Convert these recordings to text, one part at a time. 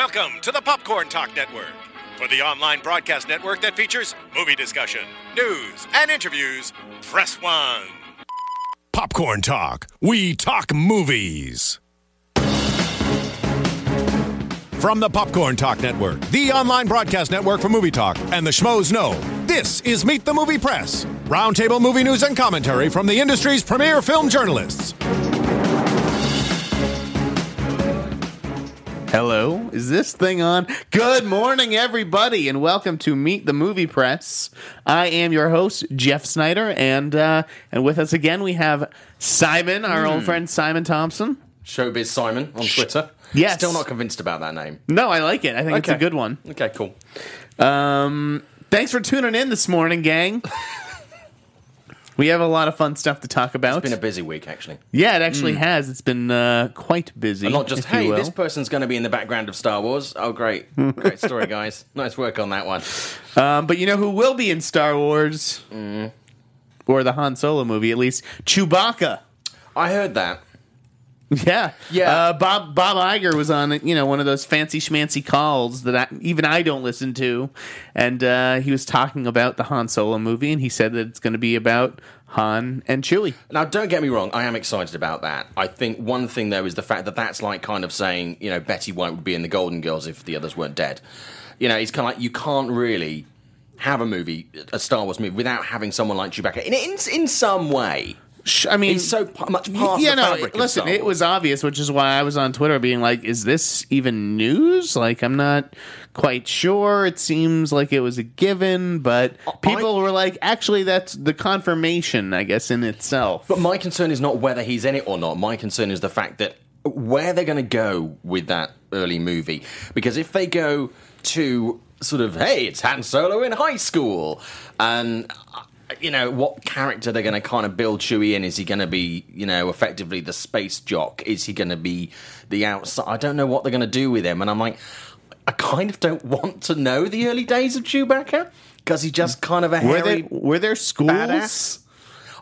Welcome to the Popcorn Talk Network, for the online broadcast network that features movie discussion, news, and interviews. Press one. Popcorn Talk. We talk movies. From the Popcorn Talk Network, the online broadcast network for movie talk, and the schmoes know, this is Meet the Movie Press, roundtable movie news and commentary from the industry's premier film journalists. Hello, is this thing on? Good morning, everybody, and welcome to Meet the Movie Press. I am your host, Jeff Snyder, and uh, and with us again we have Simon, our old friend Simon Thompson. Showbiz Simon on Twitter. Yes. Still not convinced about that name. No, I like it. I think it's a Okay. good one. Okay, cool. Um, thanks for tuning in this morning, gang. we have a lot of fun stuff to talk about. It's been a busy week, actually. yeah, it actually has. It's been uh, quite busy. And not just, if you hey, will. this person's going to be in the background of Star Wars. Oh, great. Great story, guys. Nice work on that one. Um, but you know who will be in Star Wars Mm. or the Han Solo movie? At least Chewbacca. I heard that. Yeah, Yeah. Uh, Bob Bob Iger was on you know one of those fancy schmancy calls that I, even I don't listen to, and uh, he was talking about the Han Solo movie, and he said that it's going to be about Han and Chewie. Now, don't get me wrong. I am excited about that. I think one thing, though, is the fact that that's like kind of saying, you know, Betty White would be in the Golden Girls if the others weren't dead. You know, it's kind of like you can't really have a movie, a Star Wars movie, without having someone like Chewbacca in in, in some way. Sh- I mean, He's so p- much part yeah, no. Listen, it was obvious, which is why I was on Twitter being like, "Is this even news?" Like, I'm not quite sure. It seems like it was a given, but people were like, "Actually, that's the confirmation, I guess, in itself." But my concern is not whether he's in it or not. My concern is the fact that where they're going to go with that early movie. Because if they go to sort of, hey, it's Han Solo in high school, and you know what character they're going to kind of build Chewie in? Is he going to be, you know, effectively the space jock? Is he going to be the outside? I don't know what they're going to do with him, and I'm like, I kind of don't want to know the early days of Chewbacca because he's just kind of a were hairy there were there schools? badass.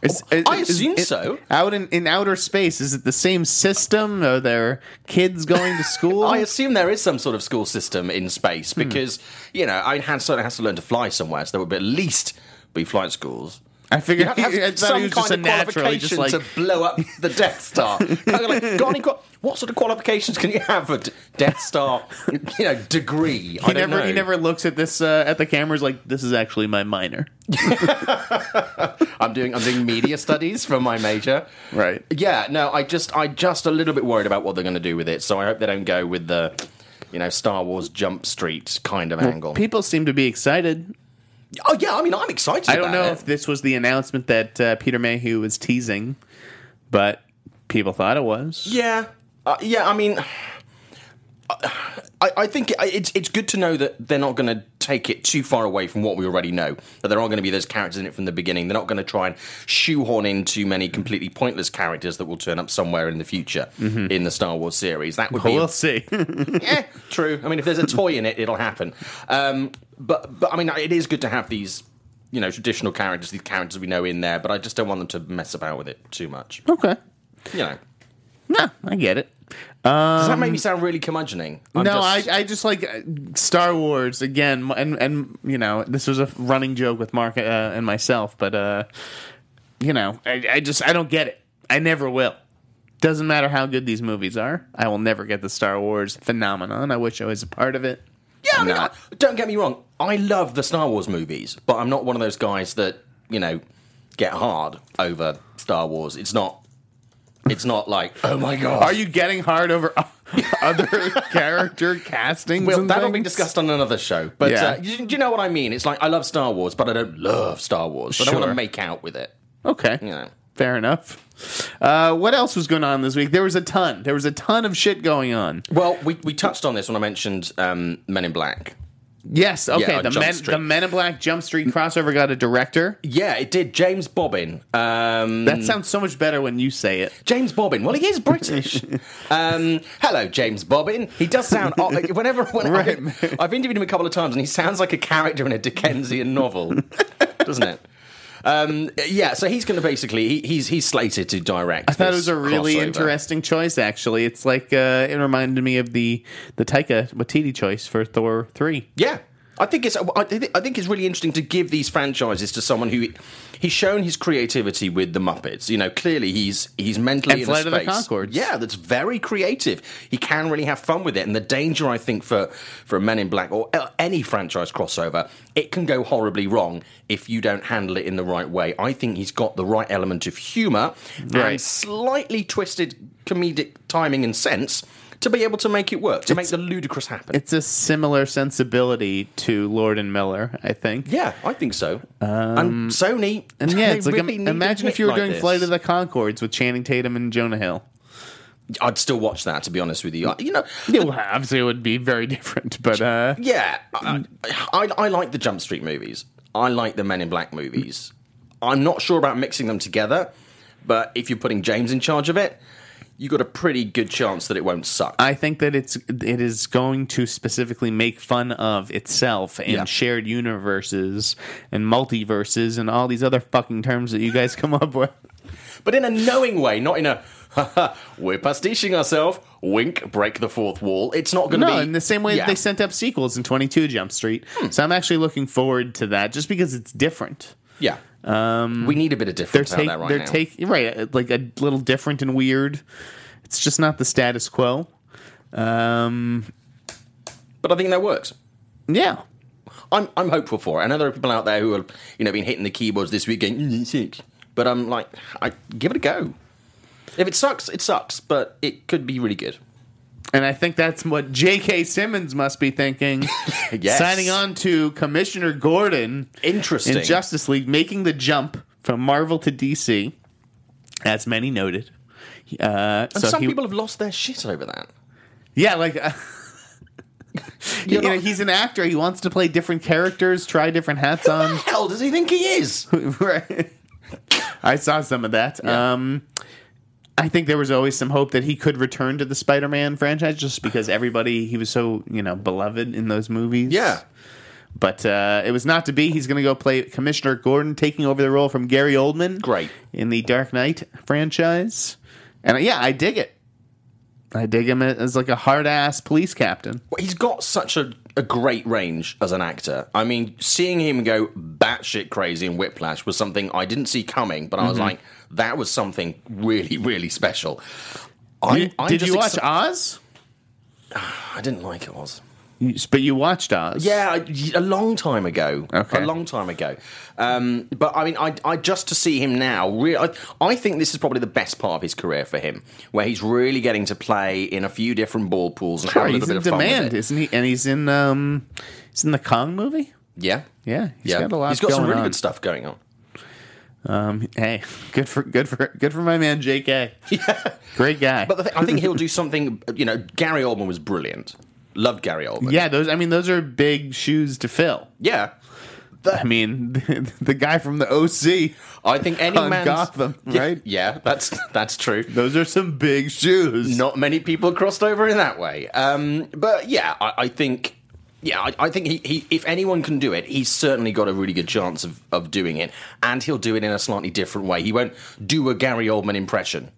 Is- Oh, I assume is- so. Out in, in outer space, is it the same system? Are there kids going to school? I assume there is some sort of school system in space Hmm. because you know I mean, Han Solo has to learn to fly somewhere, so there would be at least be flight schools. I figured You have to have some kind of qualification like to blow up the Death Star. Kind of like, got any qua- what sort of qualifications can you have for Death Star? You know, degree. he I never know. he never looks at this uh, at the cameras like this is actually my minor. I'm doing I'm doing media studies for my major. Right. Yeah. No, I just I just a little bit worried about what they're going to do with it. So I hope they don't go with the. You know, Star Wars Jump Street kind of angle. People seem to be excited. Oh yeah, I mean, I'm excited. I don't know it. if this was the announcement that uh, Peter Mayhew was teasing, but people thought it was. Yeah, uh, yeah. I mean, I, I think it's it's good to know that they're not going to take it too far away from what we already know. That there are going to be those characters in it from the beginning. They're not going to try and shoehorn in too many completely pointless characters that will turn up somewhere in the future in the Star Wars series. That would be We'll see. yeah, true. I mean, if there's a toy in it, it'll happen. Um, but but I mean, it is good to have these. You know, traditional characters, these characters we know in there, but I just don't want them to mess about with it too much. okay. You know, No, I get it. does that make me sound really curmudgeoning? I'm no, just- I, I just like uh, Star Wars again, and and you know this was a running joke with Mark uh, and myself, but uh, you know I, I just I don't get it. I never will. Doesn't matter how good these movies are, I will never get the Star Wars phenomenon. I wish I was a part of it. Yeah, I mean. I- don't get me wrong. I love the Star Wars movies, but I'm not one of those guys that you know get hard over Star Wars. It's not. It's not like oh my god. Are you getting hard over other character castings? Well, that'll be discussed on another show. But Yeah. uh, you, do you know what I mean? It's like I love Star Wars, but I don't love Star Wars. But I don't want to make out with it. Okay. You know. Fair enough. Uh, what else was going on this week? There was a ton. There was a ton of shit going on. Well, we, we touched on this when I mentioned um, Men in Black. Yes. Okay. on the Jump Men, Street. the Men in Black Jump Street crossover got a director. Yeah, it did. James Bobin. Um, That sounds so much better when you say it. James Bobin. Well, he is British. um, hello, James Bobin. He does sound. Whenever when Right. I've, I've interviewed him a couple of times, and he sounds like a character in a Dickensian novel, doesn't it? Um, yeah, so he's going to basically he, he's he's slated to direct. I thought it was a really interesting choice. Actually, it's like uh, it reminded me of the the Taika Waititi choice for Thor three. Yeah. I think it's I think I think it's really interesting to give these franchises to someone who he's shown his creativity with the Muppets. You know, clearly he's he's mentally And in Flight a of the space. Conchords. Yeah, that's very creative. He can really have fun with it, and the danger I think for for Men in Black or uh, any franchise crossover, it can go horribly wrong if you don't handle it in the right way. I think he's got the right element of humor Right. and slightly twisted comedic timing and sense. To be able to make it work, to make the ludicrous happen. It's a similar sensibility to Lord and Miller, I think. Yeah, I think so. and Sony, Um, And yeah, it's like really im- need a imagine if hit you were like doing this. Flight of the Conchords with Channing Tatum and Jonah Hill. I'd still watch that. To be honest with you, I- you know, Yeah, well, obviously it would be very different, but uh, yeah, I, I, I like the Jump Street movies. I like the Men in Black movies. I'm not sure about mixing them together, but if you're putting James in charge of it, you got a pretty good chance that it won't suck. I think that it's it is going to specifically make fun of itself and Yeah. shared universes and multiverses and all these other fucking terms that you guys come up with. but in a knowing way, not in a we're pastiching ourselves. Wink, break the fourth wall. It's not going to be No, be in the same way Yeah. that they sent up sequels in 22 Jump Street. Hmm. So I'm actually looking forward to that just because it's different. Yeah, um, we need a bit of They're difference out taking right they're now. taking right like a little different and weird. It's just not the status quo. Um, but I think that works. yeah. I'm I'm hopeful for it. I know there are people out there who have you know been hitting the keyboards this week going "Mm, sucks." but I'm like, I give it a go. If it sucks, it sucks, but it could be really good. And I think that's what J.K. Simmons must be thinking. Yes. Signing on to Commissioner Gordon Interesting. in Justice League, making the jump from Marvel to DC, as many noted. Uh, And so some he- people have lost their shit over that. yeah, like uh, you know, he's an actor. He wants to play different characters, try different hats Who on. the hell does he think he is? right. I saw some of that. Yeah. Um, I think there was always some hope that he could return to the Spider-Man franchise, just because everybody he was so you know beloved in those movies. Yeah. but uh, it was not to be. He's going to go play Commissioner Gordon, taking over the role from Gary Oldman. Great. in the Dark Knight franchise, and uh, yeah, I dig it. I dig him as like a hard ass police captain. Well, He's got such a, a great range as an actor. I mean, seeing him go batshit crazy in Whiplash was something I didn't see coming, but I Mm-hmm. was like, that was something really, really special. I, Did, I'm did you watch exci- Oz? I didn't like Oz. But you watched Oz. Yeah, a long time ago. Okay. A long time ago. Um, but I mean, I, I just to see him now, re- I, I think this is probably the best part of his career for him, where he's really getting to play in a few different ball pools and Sure, have a he's little in bit of fun demand, isn't he? And he's in um, he's in the Kong movie. Yeah. Yeah, he's yeah. got a lot. he's got some really on. good stuff going on. Um, hey, good for good for good for my man J.K. Yeah, great guy. But the thing, I think he'll do something, you know, Gary Oldman was brilliant. Loved Gary Oldman. yeah, those. I mean, those are big shoes to fill. Yeah. I mean, the guy from the OC I think any man. Gotham, Yeah, right? Yeah, that's that's true. Those are some big shoes. Not many people crossed over in that way. Um, but yeah, I, I think. Yeah, I, I think he, he, if anyone can do it, he's certainly got a really good chance of, of doing it, and he'll do it in a slightly different way. He won't do a Gary Oldman impression.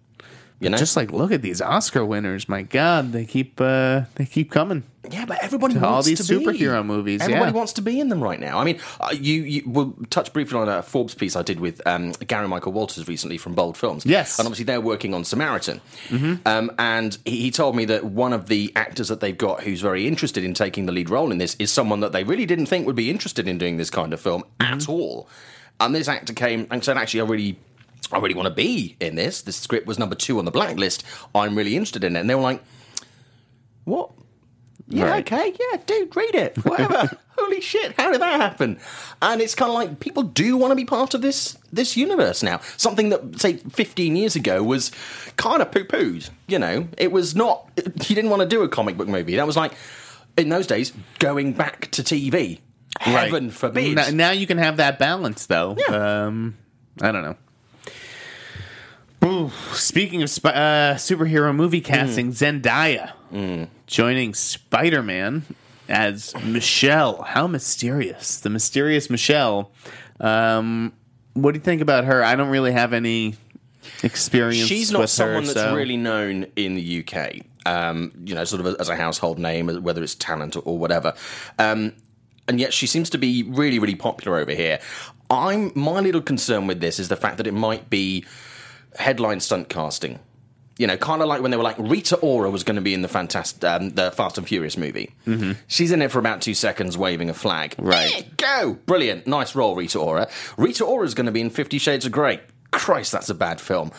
You know, Just like look at these Oscar winners. My God, they keep uh, they keep coming. Yeah, but everybody To wants all these to be. superhero movies, Everybody yeah. wants to be in them right now. I mean, uh, you, you will touch briefly on a Forbes piece I did with um, Gary Michael Walters recently from Bold Films. Yes. and obviously they're working on Samaritan. Um, and he, he told me that one of the actors that they've got who's very interested in taking the lead role in this is someone that they really didn't think would be interested in doing this kind of film at all. And this actor came and said, "Actually, I really." I really want to be in this. This script was number two on the blacklist. I'm really interested in it. And they were like, what? Yeah, Right. okay, yeah, dude, read it. Whatever. Holy shit, how did that happen? And it's kind of like people do want to be part of this this universe now. Something that say 15 years ago was kind of poo-pooed, you know. It was not you didn't want to do a comic book movie. That was like in those days going back to TV. Heaven Right. forbid. Now, now you can have that balance, though. Yeah. Um, I don't know. Ooh, speaking of sp- uh, superhero movie casting, Zendaya joining Spider Man as Michelle. How mysterious! The mysterious Michelle. Um, what do you think about her? I don't really have any experience. She's not someone her, that's so- really known in the UK. Um, you know, sort of as a household name, whether it's talent or, or whatever. Um, and yet she seems to be really, really popular over here. I'm my little concern with this is the fact that it might be headline stunt casting. You know, kind of like when they were like Rita Ora was going to be in the fantastic, um, the Fast and Furious movie. Mm-hmm. She's in it for about two seconds, waving a flag. Right. Go, brilliant, nice role, Rita Ora. Rita Ora is going to be in Fifty Shades of Grey. Christ, that's a bad film.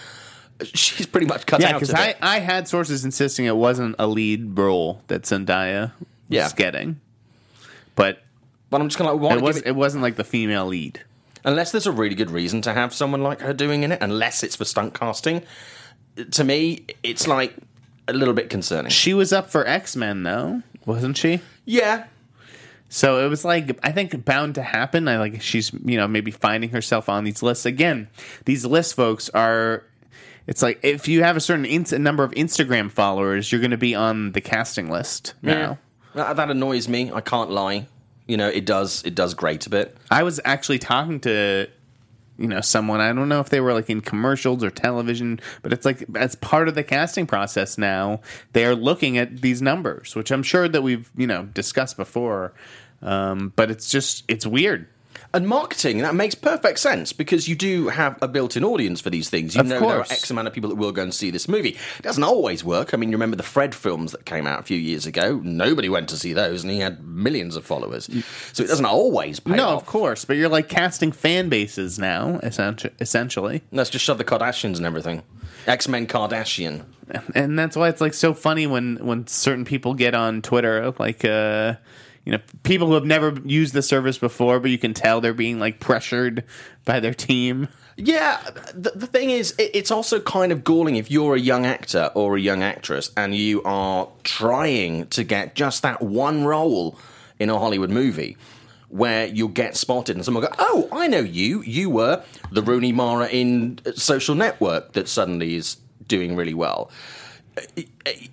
She's pretty much cut Yeah, out because I, it. I had sources insisting it wasn't a lead role that Zendaya was Yeah. getting, but But I'm just gonna like, why it was it- it wasn't like the female lead. Unless there's a really good reason to have someone like her doing in it, unless it's for stunt casting. To me, it's like a little bit concerning. She was up for X Men though, wasn't she? Yeah, So it was like I think bound to happen. I like she's you know maybe finding herself on these lists again. These list folks are. It's like if you have a certain ins- number of Instagram followers, you're going to be on the casting list now. that, that annoys me. I can't lie. You know, it does. It does grate a bit. I was actually talking to you know someone I don't know if they were like in commercials or television, but it's like as part of the casting process now, they are looking at these numbers, which I'm sure that we've you know discussed before. Um, but it's just it's weird. And marketing, that makes perfect sense because you do have a built-in audience for these things. You Of know there are. X amount of people that will go and see this movie. It doesn't always work. I mean, you remember the Fred films that came out a few years ago? Nobody went to see those, and he had millions of followers. So it doesn't always pay off. No, off. of course, but you're like casting fan bases now, essentially, Let's just shove the Kardashians and everything. X-Men Kardashian. and that's why it's like so funny when when certain people get on Twitter, like uh, you know, people who have never used the service before, but you can tell they're being like pressured by their team. Yeah, the, the thing is, it, it's also kind of galling if you're a young actor or a young actress and you are trying to get just that one role in a Hollywood movie where you'll get spotted and someone will go, Oh, I know you. You were the Rooney Mara in uh, Social Network that suddenly is doing really well. Uh,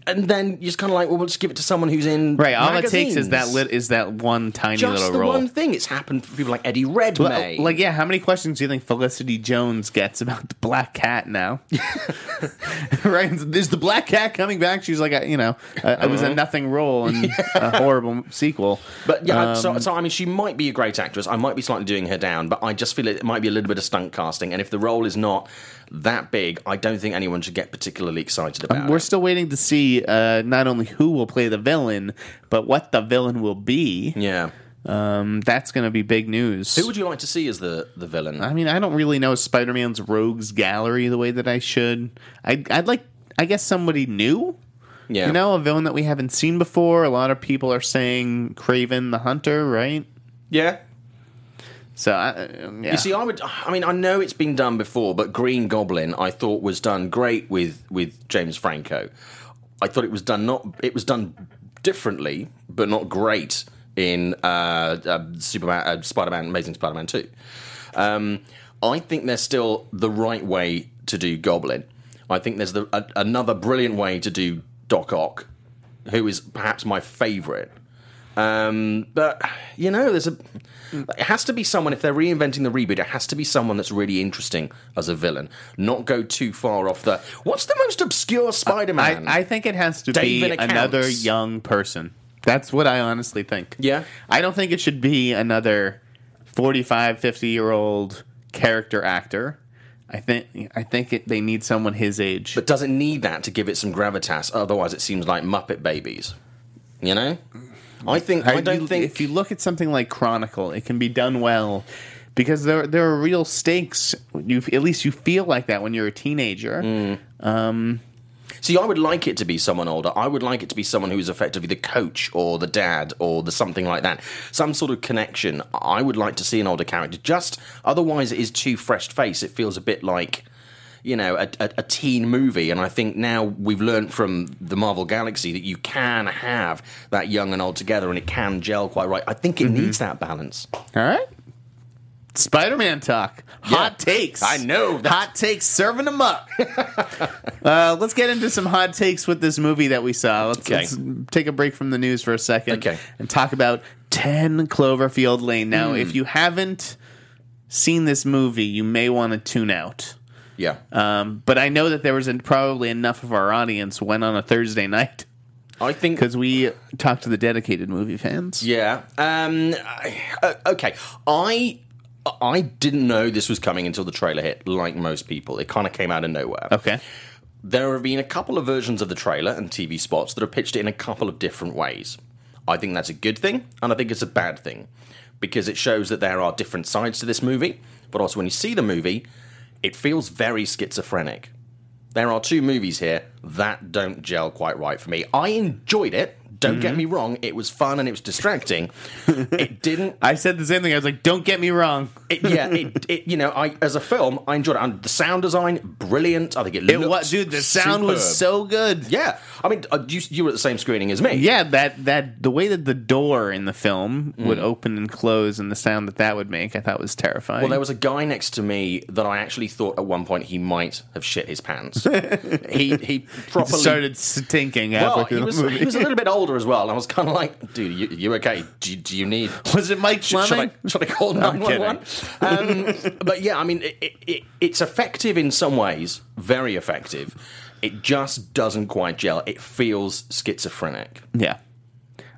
And then you're just kind of like, well, we'll just give it to someone who's in Right, all it takes is that lit is that one tiny just little the role. one thing. It's happened for people like Eddie Redmayne. Well, like, yeah, how many questions do you think Felicity Jones gets about the black cat now? right? Is the black cat coming back? She's like, a, you know, uh, it was a nothing role in a horrible sequel. But yeah, so, Um, so I mean, she might be a great actress. I might be slightly doing her down, but I just feel it might be a little bit of stunt casting. And if the role is not that big, I don't think anyone should get particularly excited about it. We're it. still waiting to see uh, not only who will play the villain, but what the villain will be. Yeah. Um, that's going to be big news. Who would you like to see as the the villain? I mean, I don't really know Spider Man's rogues gallery the way that I should. I, I'd like, I guess, somebody new. yeah. You know, a villain that we haven't seen before. A lot of people are saying Kraven the Hunter, right? Yeah. So, I, yeah. You see, I would. I mean, I know it's been done before, but Green Goblin, I thought was done great with with James Franco. I thought it was done not. It was done differently, but not great in uh, uh, Superman, uh, Spider-Man, Amazing Spider-Man Two. Um, I think there's still the right way to do Goblin. I think there's the, a, another brilliant way to do Doc Ock, who is perhaps my favourite. Um, but you know, there's a. It has to be someone. If they're reinventing the reboot, it has to be someone that's really interesting as a villain. Not go too far off the. What's the most obscure Spider-Man? I, I think it has to David be accounts. another young person. That's what I honestly think. Yeah. I don't think it should be another 45, 50 year old character actor. I think I think it, they need someone his age. but doesn't need that to give it some gravitas. Otherwise, it seems like Muppet Babies. You know. I think. I, Are don't you- think. if you look at something like Chronicle, it can be done well because there there are real stakes. You at least you feel like that when you're a teenager. Mm. See, I would like it to be someone older. I would like it to be someone who's effectively the coach or the dad or the something like that. Some sort of connection. I would like to see an older character. Just otherwise, it is too fresh face. It feels a bit like. You know, a, a, a teen movie, and I think now we've learned from the Marvel Galaxy that you can have that young and old together, and it can gel quite right. I think it Mm-hmm. needs that balance. All right. Spider Man talk. Hot Yeah. takes. I know, that's- Hot takes, serving them up. uh, let's get into some hot takes with this movie that we saw. Let's, Okay. let's take a break from the news for a second Okay. and talk about 10 Cloverfield Lane. Now, Hmm. if you haven't seen this movie, you may want to tune out. Yeah, Um, but I know that there was an, probably enough of our audience went on a Thursday night I think because we talked to the dedicated movie fans. Yeah. Um, I- uh, okay. I I didn't know this was coming until the trailer hit. Like most people, it kind of came out of nowhere. Okay. There have been a couple of versions of the trailer and TV spots that have pitched it in a couple of different ways. I think that's a good thing, and I think it's a bad thing because it shows that there are different sides to this movie. But also, when you see the movie, it feels very schizophrenic. There are two movies here that don't gel quite right for me. I enjoyed it. Don't get me wrong; it was fun and it was distracting. it didn't I said the same thing. I was like, don't get me wrong. it, yeah, it, it, you know, I as a film, I enjoyed it. And the sound design, brilliant. I think it, It looked was, dude, the sound was so good. Yeah, I mean, uh, you, you were at the same screening as me. Yeah, that that the way that the door in the film would Mm. open and close and the sound that that would make, I thought was terrifying. Well, there was a guy next to me that I actually thought at one point he might have shit his pants. he he properly started stinking Well, he the was, movie. he was a little bit older as well, and I was kind of like, "Dude, you, you okay? Do, you- do you need Was it Mike Should, should I, should I call 911? um, but yeah, I mean, it, it, it, it's effective in some ways, very effective. It just doesn't quite gel. It feels schizophrenic. Yeah.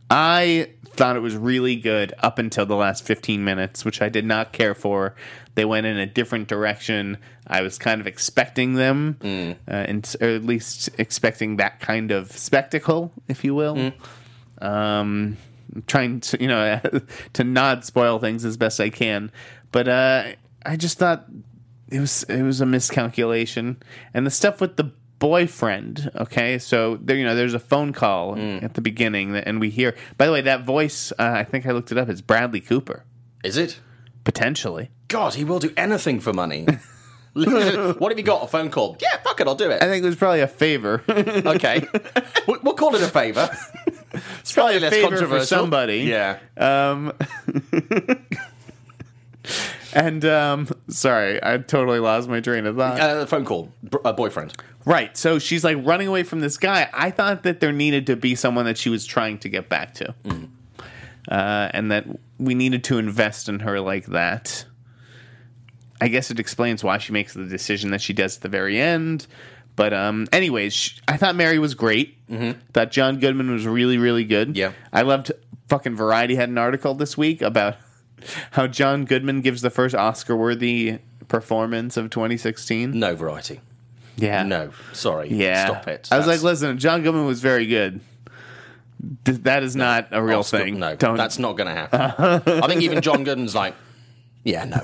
I thought it was really good up until the last 15 minutes, which I did not care for. They went in a different direction. I was kind of expecting them, Mm. uh, and, or at least expecting that kind of spectacle, if you will. Mm. Um, trying to, you know, to not spoil things as best I can. But uh, I just thought it was it was a miscalculation, and the stuff with the boyfriend. Okay, so there, you know, there's a phone call at the beginning, that, and we hear. By the way, that voice, uh, I think I looked it up. It's Bradley Cooper, Is it? potentially. God, he will do anything for money. what have you got? A phone call? Yeah, fuck it, I'll do it. I think it was probably a favor. Okay, we'll, we'll call it a favor. It's probably less favor for controversial. somebody. Yeah. Um, and um, sorry, I totally lost my train of thought. Uh, phone call. B- a boyfriend. Right. So she's like running away from this guy. I thought that there needed to be someone that she was trying to get back to. Uh, and that we needed to invest in her like that. I guess it explains why she makes the decision that she does at the very end. But um, anyways, sh- I thought Mary was great. Mm-hmm. Thought John Goodman was really, really good. Yeah. I loved. Fucking Variety had an article this week about how John Goodman gives the first Oscar-worthy performance of 2016. No variety. Yeah. No, sorry. Yeah. Stop it. I was like, listen, John Goodman was very good. Th- that is not a real Oscar- thing. No, Don't. that's not going to happen. I think even John Goodman's like, yeah, no.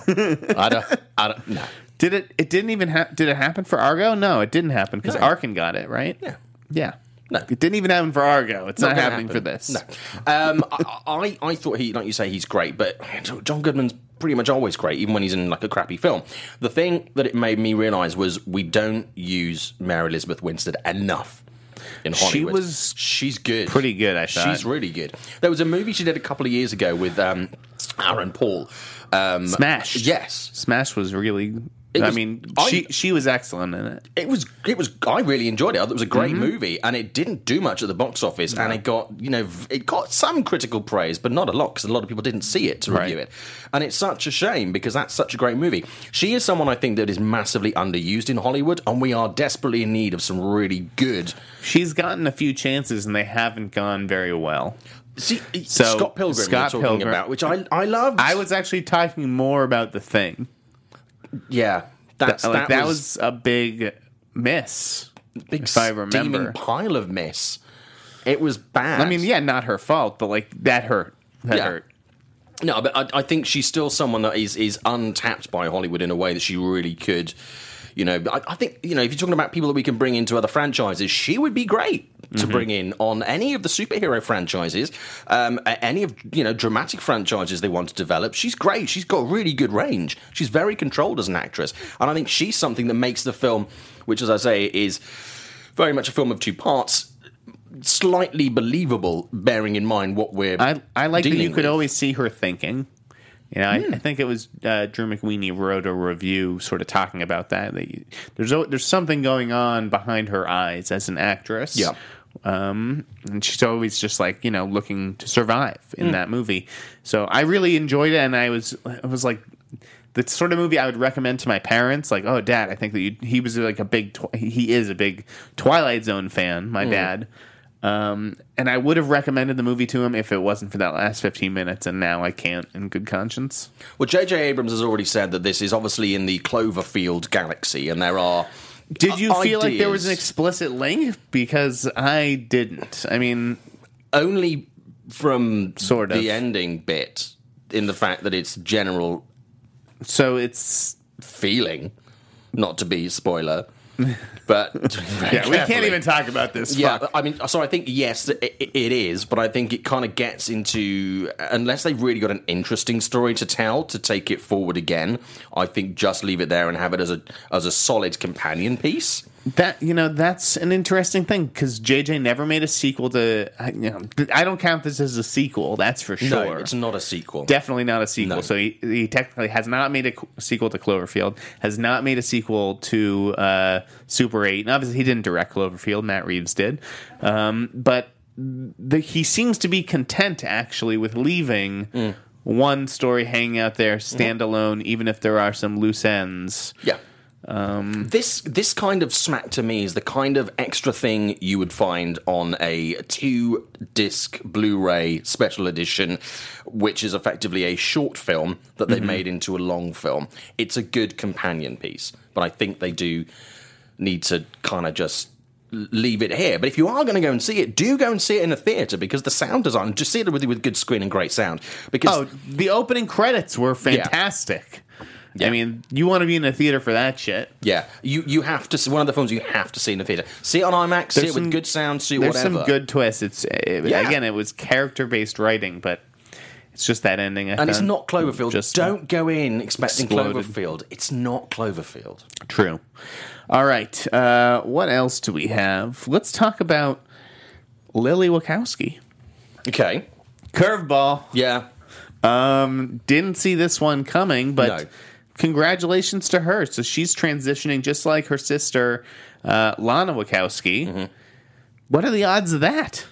I don't, I don't, no. Did it? It didn't even. Ha- did it happen for Argo? No, it didn't happen because No. Arkin got it right. Yeah. Yeah. No. It didn't even happen for Argo. It's not, gonna happening happen. for this. No. Um, I, I, thought he, like you say, he's great, but John Goodman's pretty much always great, even when he's in like a crappy film. The thing that it made me realise was we don't use Mary Elizabeth Winstead enough. In She Hollywood. was she's good, pretty good, I thought. She's really good. There was a movie she did a couple of years ago with um, Aaron Paul. Um, Smash. Yes, Smash was really. It I was- mean, I- she she was excellent in it. It was. It was. I really enjoyed it. I thought It was a great Mm-hmm. movie, and it didn't do much at the box office. And it got, you know, it got some critical praise, but not a lot because a lot of people didn't see it to Right. review it. And it's such a shame because that's such a great movie. She is someone I think that is massively underused in Hollywood, and we are desperately in need of some really good. She's gotten a few chances and they haven't gone very well. See, So, Scott Pilgrim, Scott you're talking Pilgrim- about, which I I loved. I was actually talking more about the thing. Yeah. That's like that, that was, was a big miss. big if I remember. pile of miss. It was bad. I mean, yeah, not her fault, but like that hurt. That Yeah. hurt. No, but I, I think she's still someone that is is untapped by Hollywood in a way that she really could. You know, I, I think you know if you're talking about people that we can bring into other franchises, she would be great to bring in on any of the superhero franchises, um, any of you know dramatic franchises they want to develop. She's great. She's got really good range. She's very controlled as an actress, and I think she's something that makes the film, which as I say is very much a film of two parts. Slightly believable, bearing in mind what we're. I I like that you dealing could with. always see her thinking. You know, Hmm. I, I think it was uh, Drew McWeeny wrote a review sort of talking about that. that you, there's there's something going on behind her eyes as an actress. Yeah. Um, and she's always just like you know looking to survive in that movie. So I really enjoyed it, and I was I was like the sort of movie I would recommend to my parents. Like, oh, Dad, I think that you, he was like a big he is a big Twilight Zone fan. My dad. Um, and I would have recommended the movie to him if it wasn't for that last 15 minutes, and now I can't in good conscience. Well, J.J. Abrams has already said that this is obviously in the Cloverfield galaxy, and there are. Did you uh, feel like there was an explicit link? Because I didn't. I mean, only from Sort of. the ending bit in the fact that it's general so it's. feeling, not to be spoiler, but Yeah, we can't even talk about this. Yeah, Fuck. I mean, so I think yes, it, it it is, but I think it kind of gets into unless they've really got an interesting story to tell to take it forward again. I think just leave it there and have it as a as a solid companion piece. That you know, that's an interesting thing because JJ never made a sequel to. I- You know, I don't count this as a sequel. That's for sure. No, it's not a sequel. Definitely not a sequel. No. So he, he technically has not made a sequel to Cloverfield, has not made a sequel to uh, Super 8. And obviously, he didn't direct Cloverfield, Matt Reeves did. Um, but the, he seems to be content, actually, with leaving Mm. one story hanging out there Mm-hmm. standalone, even if there are some loose ends. Yeah. Um, this this kind of smack to me is the kind of extra thing you would find on a two disc Blu-ray special edition, which is effectively a short film that they mm-hmm. made into a long film. It's a good companion piece, but I think they do need to kind of just leave it here. But if you are going to go and see it, do go and see it in a theater because the sound design, just see it with with good screen and great sound. Because Oh, the opening credits were fantastic. Yeah. I mean, you want to be in a theater for that shit. Yeah, you you have to see one of the films you have to see in the theater. See it on IMAX. see it with good sound. See there's whatever. some good twists. It's it, Yeah. again, it was character based writing, but it's just that ending. I and it's found not Cloverfield. Just Don't go in expecting exploded. Cloverfield. It's not Cloverfield. true. All right, uh, what else do we have? Let's talk about Lily Wachowski. Okay. Curveball. Yeah. Um, didn't see this one coming, but No. Congratulations to her. So she's transitioning just like her sister, uh, Lana Wachowski. Mm-hmm. What are the odds of that?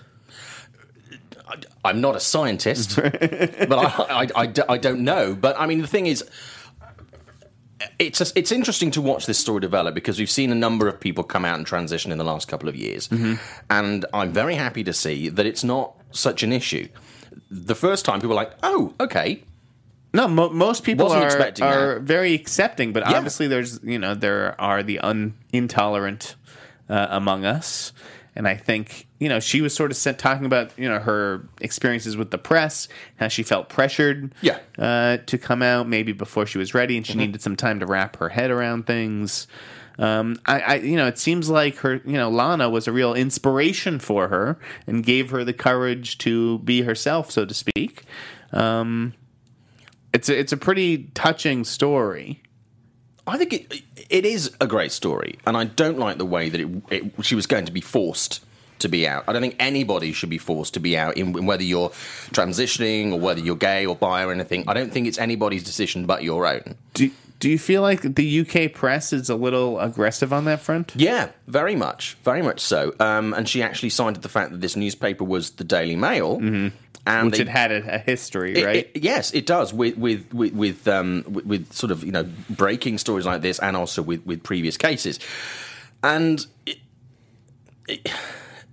I'm not a scientist, but I, I, I, I don't know. But I mean, the thing is, it's a, it's interesting to watch this story develop because we've seen a number of people come out and transition in the last couple of years, and I'm very happy to see that it's not such an issue. The first time people were like, "Oh, okay, No, mo- most people Wasn't are, expecting are very accepting, but Yeah. obviously there's you know there are the un- intolerant uh, among us, and I think you know she was sort of sent, talking about you know her experiences with the press, how she felt pressured, Yeah. uh, to come out maybe before she was ready, and she needed some time to wrap her head around things. Um, I, I, you know, it seems like her, you know, Lana was a real inspiration for her and gave her the courage to be herself, so to speak. Um, it's a, it's a pretty touching story. I think it it is a great story, and I don't like the way that it, it she was going to be forced to be out. I don't think anybody should be forced to be out, in, in whether you're transitioning or whether you're gay or bi or anything. I don't think it's anybody's decision but your own. Do, Do you feel like the UK press is a little aggressive on that front? Yeah, very much, very much so. Um, and she actually cited the fact that this newspaper was the Daily Mail, and Mm-hmm. Which it had a, a history, It- right? it- yes, it does with with with with, um, with with sort of you know breaking stories like this, and also with with previous cases. And it, it,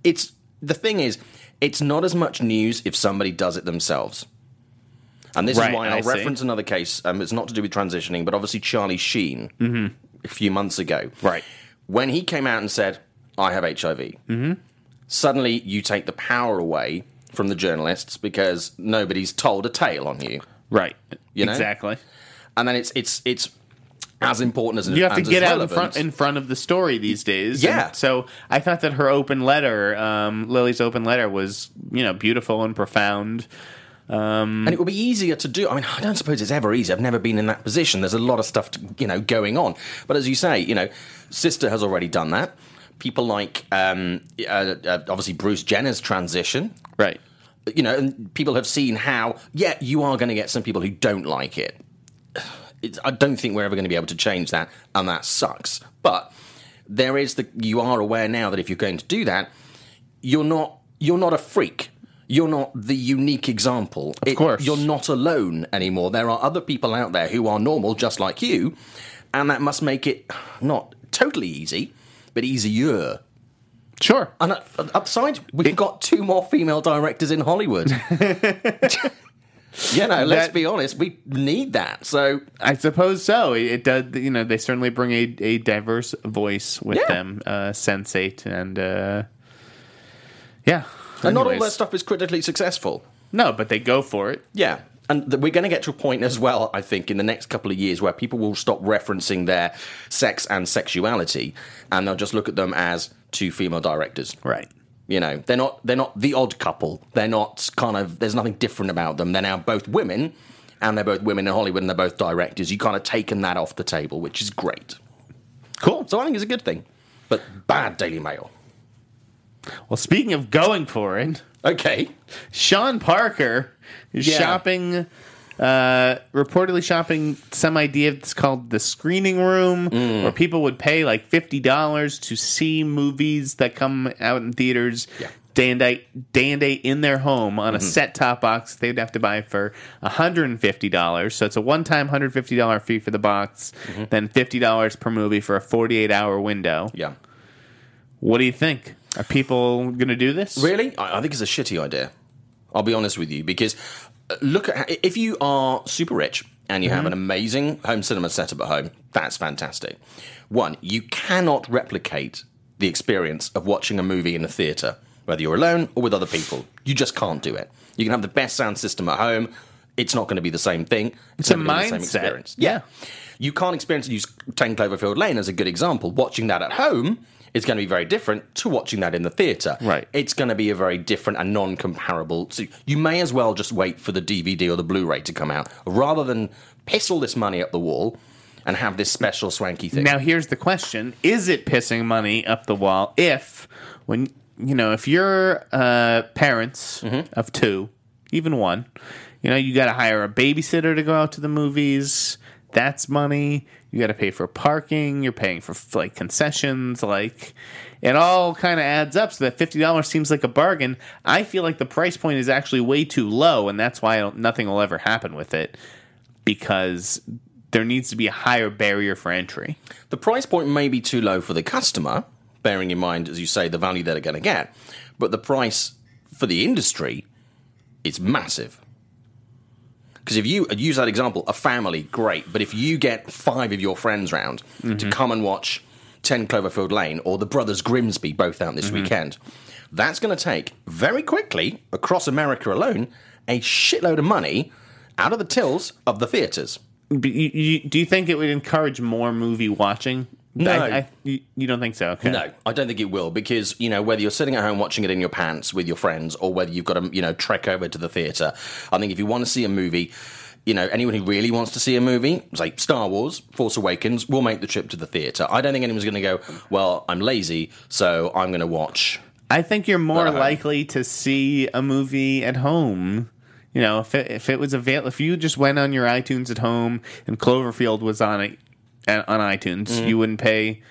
it's the thing is, it's not as much news if somebody does it themselves. And this Right, is why I I'll see. reference another case. Um, it's not to do with transitioning, but obviously Charlie Sheen a few months ago. Mm-hmm. Right. When he came out and said, I have HIV, mm-hmm. suddenly you take the power away from the journalists because nobody's told a tale on you. right. You know? Exactly. And then it's it's it's as important as You have to get out in front in front of the story these days. Yeah. And so I thought that her open letter, um, Lily's open letter, was you know beautiful and profound. and it will be easier to do. I mean, I don't suppose it's ever easy. I've never been in that position. There's a lot of stuff, to, you know, going on. But as you say, you know, Sister has already done that. People like, um, uh, uh, obviously, Bruce Jenner's transition. Right. You know, and people have seen how, yeah, you are going to get some people who don't like it. It's, I don't think we're ever going to be able to change that, and that sucks. But there is the you are aware now that if you're going to do that, you're not you're not a freak. You're not the unique example. Of course. you're not alone anymore. There are other people out there who are normal, just like you, and that must make it not totally easy, but easier. Sure. And uh, upside, we've got two more female directors in Hollywood. you know, let's That- be honest, we need that. So I suppose so. It, it does. You know, they certainly bring a, a diverse voice with Yeah. them. Uh, Sense8 and uh, yeah. and not all Anyways. that stuff is critically successful. No, but they go for it. Yeah. And th- we're going to get to a point as well, I think, in the next couple of years where people will stop referencing their sex and sexuality and they'll just look at them as two female directors. Right. You know, they're not they're not the odd couple. They're not kind of there's nothing different about them. They're now both women and they're both women in Hollywood and they're both directors. You kind of taken that off the table, which is great. Cool. So I think it's a good thing. But bad Daily Mail. Well, speaking of going for it, Okay. Sean Parker is Yeah. shopping, uh, reportedly shopping some idea that's called the screening room, Mm. where people would pay like fifty dollars to see movies that come out in theaters. Yeah. Day and day, day and day in their home on a Mm-hmm. set top box, they'd have to buy for hundred and fifty dollars. So it's a hundred fifty dollar fee for the box, Mm-hmm. then fifty dollars per movie for a forty-eight hour window. Yeah. What do you think? Are people going to do this? Really? I, I think it's a shitty idea. I'll be honest with you because uh, look at how, if you are super rich and you have an amazing home cinema setup at home, that's fantastic. One, you cannot replicate the experience of watching a movie in a theater, whether you're alone or with other people. You just can't do it. You can have the best sound system at home. It's not going to be the same thing. It's a gonna be the same mindset. Yeah. You can't experience use 10 Cloverfield Lane as a good example. Watching that at home is going to be very different to watching that in the theatre. Right. It's going to be a very different and non comparable. So you may as well just wait for the DVD or the Blu ray to come out rather than piss all this money up the wall and have this special swanky thing. Now here's the question: Is it pissing money up the wall if, when you know, if you're uh, parents Mm-hmm. of two, even one, you know, you got to hire a babysitter to go out to the movies. That's money. You got to pay for parking. You're paying for like concessions. Like it all kind of adds up. So that fifty dollars seems like a bargain. I feel like the price point is actually way too low, and that's why nothing will ever happen with it because there needs to be a higher barrier for entry. The price point may be too low for the customer, bearing in mind, as you say, the value they're going to get, but the price for the industry is massive. Because if you use that example, a family, great, but if you get five of your friends round to mm-hmm. come and watch 10 Cloverfield Lane or The Brothers Grimsby, both out this mm-hmm. weekend, that's going to take very quickly, across America alone, a shitload of money out of the tills of the theatres. But you, you, do you think it would encourage more movie watching? No. I, I, you, you don't think so? Okay. No, I don't think it will because you know whether you're sitting at home watching it in your pants with your friends or whether you've got to you know trek over to the theater. I think if you want to see a movie, you know anyone who really wants to see a movie, say Star Wars, Force Awakens, will make the trip to the theater. I don't think anyone's going to go. Well, I'm lazy, so I'm going to watch. I think you're more Uh-huh. likely to see a movie at home. You know, if it, if it was available, if you just went on your iTunes at home and Cloverfield was on it uh, on iTunes, Mm-hmm. you wouldn't pay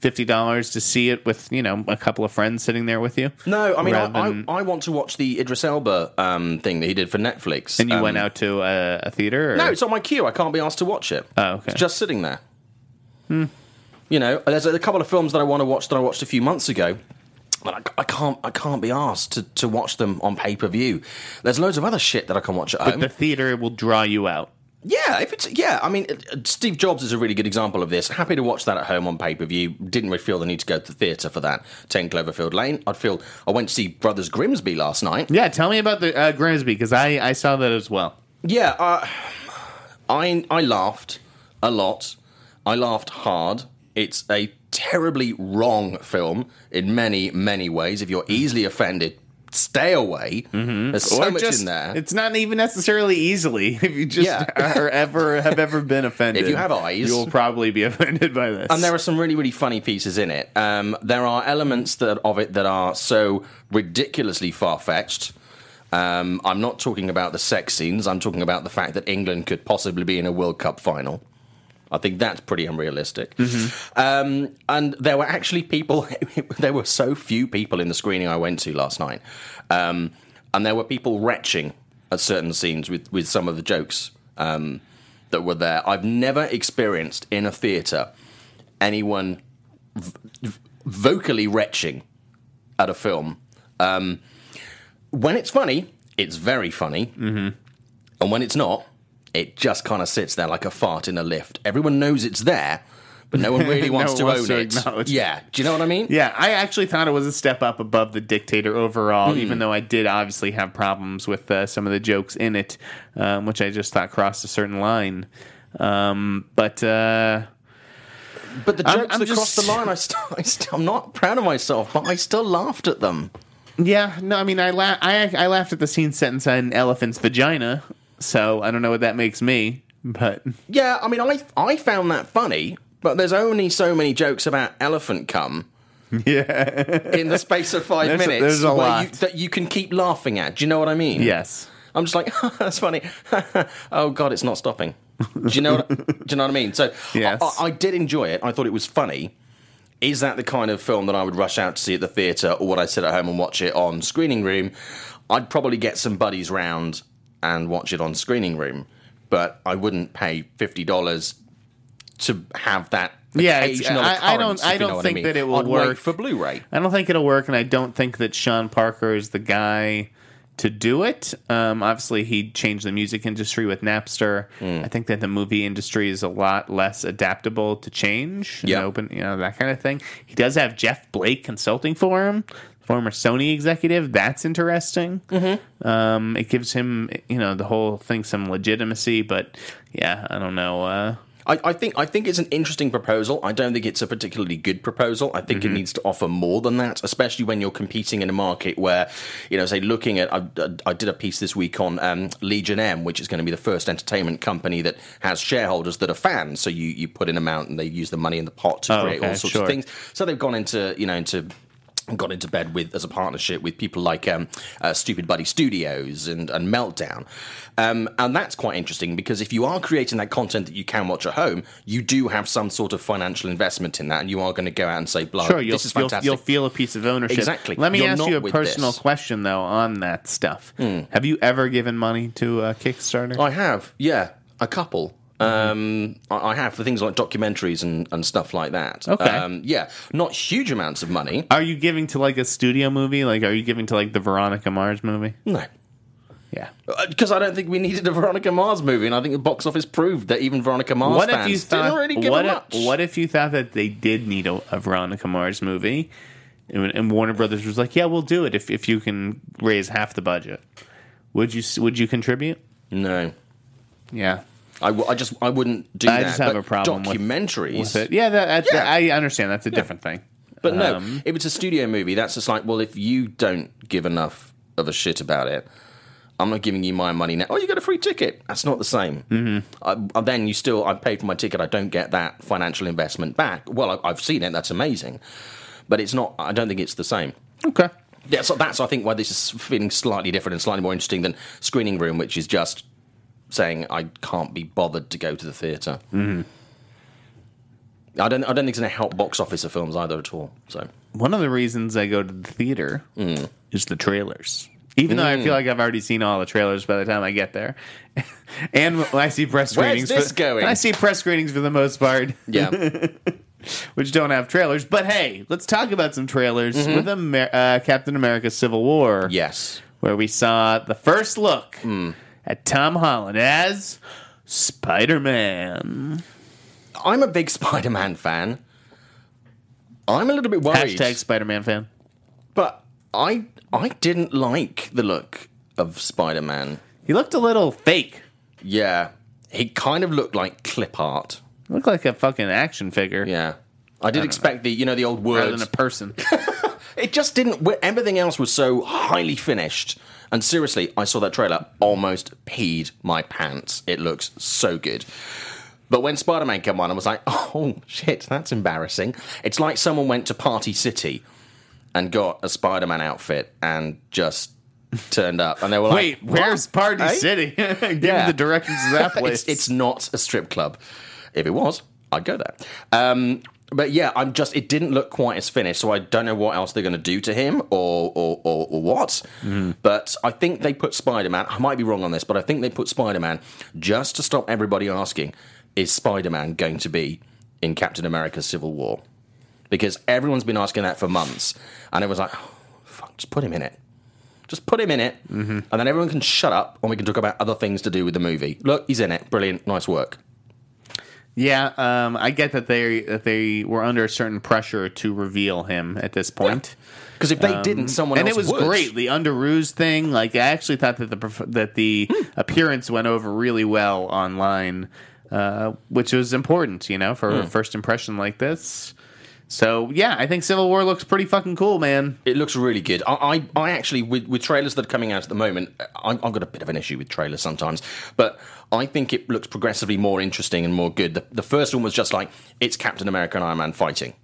fifty dollars to see it with you know a couple of friends sitting there with you. No, I mean, I, than- I, I want to watch the Idris Elba um, thing that he did for Netflix. and you Um, went out to a, a theater. Or? No, it's on my queue. I can't be asked to watch it. Oh, okay. It's just sitting there. You know, there's a couple of films that I want to watch that I watched a few months ago. But I, I can't, I can't be asked to, to watch them on pay per view. There's loads of other shit that I can watch at home. the theater will draw you out. Yeah, if it's yeah, I mean, Steve Jobs is a really good example of this. Happy to watch that at home on pay per view. Didn't really feel the need to go to the theatre for that. Ten Cloverfield Lane. I'd feel I went to see Brothers Grimsby last night. Yeah, tell me about the uh, Grimsby because I I saw that as well. Yeah, uh, I I laughed a lot. I laughed hard. It's a terribly wrong film in many many ways. If you're easily offended, stay away. There's so Or much just- in there. It's not even necessarily easily. If you just Yeah. are ever have ever been offended, If you have eyes- you'll probably be offended by this. And there are some really, really funny pieces in it. Um, there are elements that of it that are so ridiculously far fetched. Um, I'm not talking about the sex scenes. I'm talking about the fact that England could possibly be in a World Cup final. I think that's pretty unrealistic. Um, and there were actually people. there were so few people in the screening I went to last night, um, and there were people retching at certain scenes with with some of the jokes um, that were there. I've never experienced in a theatre anyone v- v- vocally retching at a film. Um, when it's funny, it's very funny, mm-hmm. and when it's not, it just kind of sits there like a fart in a lift. Everyone knows it's there, but no one really wants one to wants own to it. Yeah, do you know what I mean? yeah, I actually thought it was a step up above the Dictator overall, Hmm. even though I did obviously have problems with uh, some of the jokes in it, um, which I just thought crossed a certain line. Um, but uh, But the I'm- jokes I'm that cross the line, I still, I still, I'm not proud of myself, but I still laughed at them. yeah, no, I mean, I la- I I laughed at the scene inside an elephant's vagina, so I don't know what that makes me, but Yeah, I mean, I I found that funny, but there's only so many jokes about elephant cum. Yeah, in the space of five There's a- minutes, there's a lot. You, that you can keep laughing at. Do you know what I mean? yes. I'm just like, that's funny. oh God, it's not stopping. Do you know? What, do you know what I mean? So, Yes. I, I did enjoy it. I thought it was funny. Is that the kind of film that I would rush out to see at the theatre, or would I sit at home and watch it on screening room? I'd probably get some buddies round and watch it on screening room, but I wouldn't pay fifty dollars to have that. Yeah, it's- I- I don't- I don't think mean. that it will I'd work. for Blu-ray. I don't think it'll work, and I don't think that Sean Parker is the guy to do it. Um, obviously, he changed the music industry with Napster. Hmm. I think that the movie industry is a lot less adaptable to change and Yeah. open, you know, that kind of thing. He does have Jeff Blake consulting for him, former Sony executive. That's interesting. Mm-hmm. Um, it gives him, you know, the whole thing some legitimacy, but yeah, I don't know. Uh, I, I think I think it's an interesting proposal. I don't think it's a particularly good proposal. I think Mm-hmm. it needs to offer more than that, especially when you're competing in a market where, you know, say looking at. I, I did a piece this week on um, Legion M, which is going to be the first entertainment company that has shareholders that are fans. So you you put in amount and they use the money in the pot to Oh, create okay, all sorts sure. of things. So they've gone into you know into got into bed with as a partnership with people like um, uh, Stupid Buddy Studios and, and Meltdown. Um, and that's quite interesting because if you are creating that content that you can watch at home, you do have some sort of financial investment in that, and you are going to go out and say, "Blah, Sure, you'll, this is you'll, fantastic." you'll feel a piece of ownership. Exactly. Let me You're ask you a personal this. Question, though, on that stuff. Have you ever given money to uh, Kickstarter? I have, yeah, a couple. Um, I have for things like documentaries and, and stuff like that. Okay. Um, yeah, not huge amounts of money. Are you giving to like a studio movie? Like, are you giving to like the Veronica Mars movie? No. Yeah. Because I don't think we needed a Veronica Mars movie, and I think the box office proved that even Veronica Mars What fans if you thought? didn't really give what, if, much. what if you thought that they did need a, a Veronica Mars movie, and, and Warner Brothers was like, "Yeah, we'll do it if if you can raise half the budget." Would you Would you contribute? No, Yeah. I, w- I just I wouldn't do I that. just have a problem with- documentaries. With it. Yeah, that, that- Yeah. I understand. That's a different thing. But no, Um, if it's a studio movie, that's just like, well, if you don't give enough of a shit about it, I'm not giving you my money now. Oh, you get a free ticket. That's not the same. Mm-hmm. I, then you still, I've paid for my ticket. I don't get that financial investment back. Well, I, I've seen it. That's amazing. But it's not, I don't think it's the same. Okay. Yeah, so that's I think why this is feeling slightly different and slightly more interesting than Screening Room, which is just saying I can't be bothered to go to the theater mm-hmm. I don't. I don't think it's going to help box office of films either at all. So One of the reasons I go to the theater Mm. is the trailers. Even though I feel like I've already seen all the trailers by the time I get there, and I see press screenings. Where's this for, going? I see press screenings for the most part, yeah, which don't have trailers. But hey, let's talk about some trailers Mm-hmm. with Amer- uh, Captain America: Civil War. yes, where we saw the first look Hmm. At Tom Holland as Spider Man. I'm a big Spider-Man fan. I'm a little bit worried, Hashtag Spider Man fan. but I I didn't like the look of Spider-Man. He looked a little fake. Yeah, he kind of looked like clip art. Looked like a fucking action figure Yeah, I did expect the you know the old rather words. than a person. It just didn't. Everything else was so highly finished. And seriously, I saw that trailer, almost peed my pants. It looks so good. But when Spider Man came on, I was like, oh shit, that's embarrassing. It's like someone went to Party City and got a Spider Man outfit and just turned up. And they were like, Wait, where's "What? Party Eh?" City? Give Yeah. me the directions to that place. it's, it's not a strip club. If it was, I'd go there. Um, but yeah, I'm just. It didn't look quite as finished, so I don't know what else they're going to do to him or or, or, or what. Mm-hmm. But I think they put Spider Man. I might be wrong on this, but I think they put Spider Man just to stop everybody asking: Is Spider Man going to be in Captain America: Civil War? Because everyone's been asking that for months, and it was like, oh, fuck, just put him in it. Just put him in it, mm-hmm. and then everyone can shut up, and we can talk about other things to do with the movie. Look, he's in it. Brilliant, nice work. Yeah, um, I get that they that they were under a certain pressure to reveal him at this point. Because if they didn't, someone else. and else it was would. great. The under ruse thing, like I actually thought that the perf- that the Hmm. appearance went over really well online, uh, which was important, you know, for Hmm. a first impression like this. So yeah, I think Civil War looks pretty fucking cool, man. It looks really good. I, I, I actually, with, with trailers that are coming out at the moment, I, I've got a bit of an issue with trailers sometimes, but I think it looks progressively more interesting and more good. The, the first one was just like, it's Captain America and Iron Man fighting.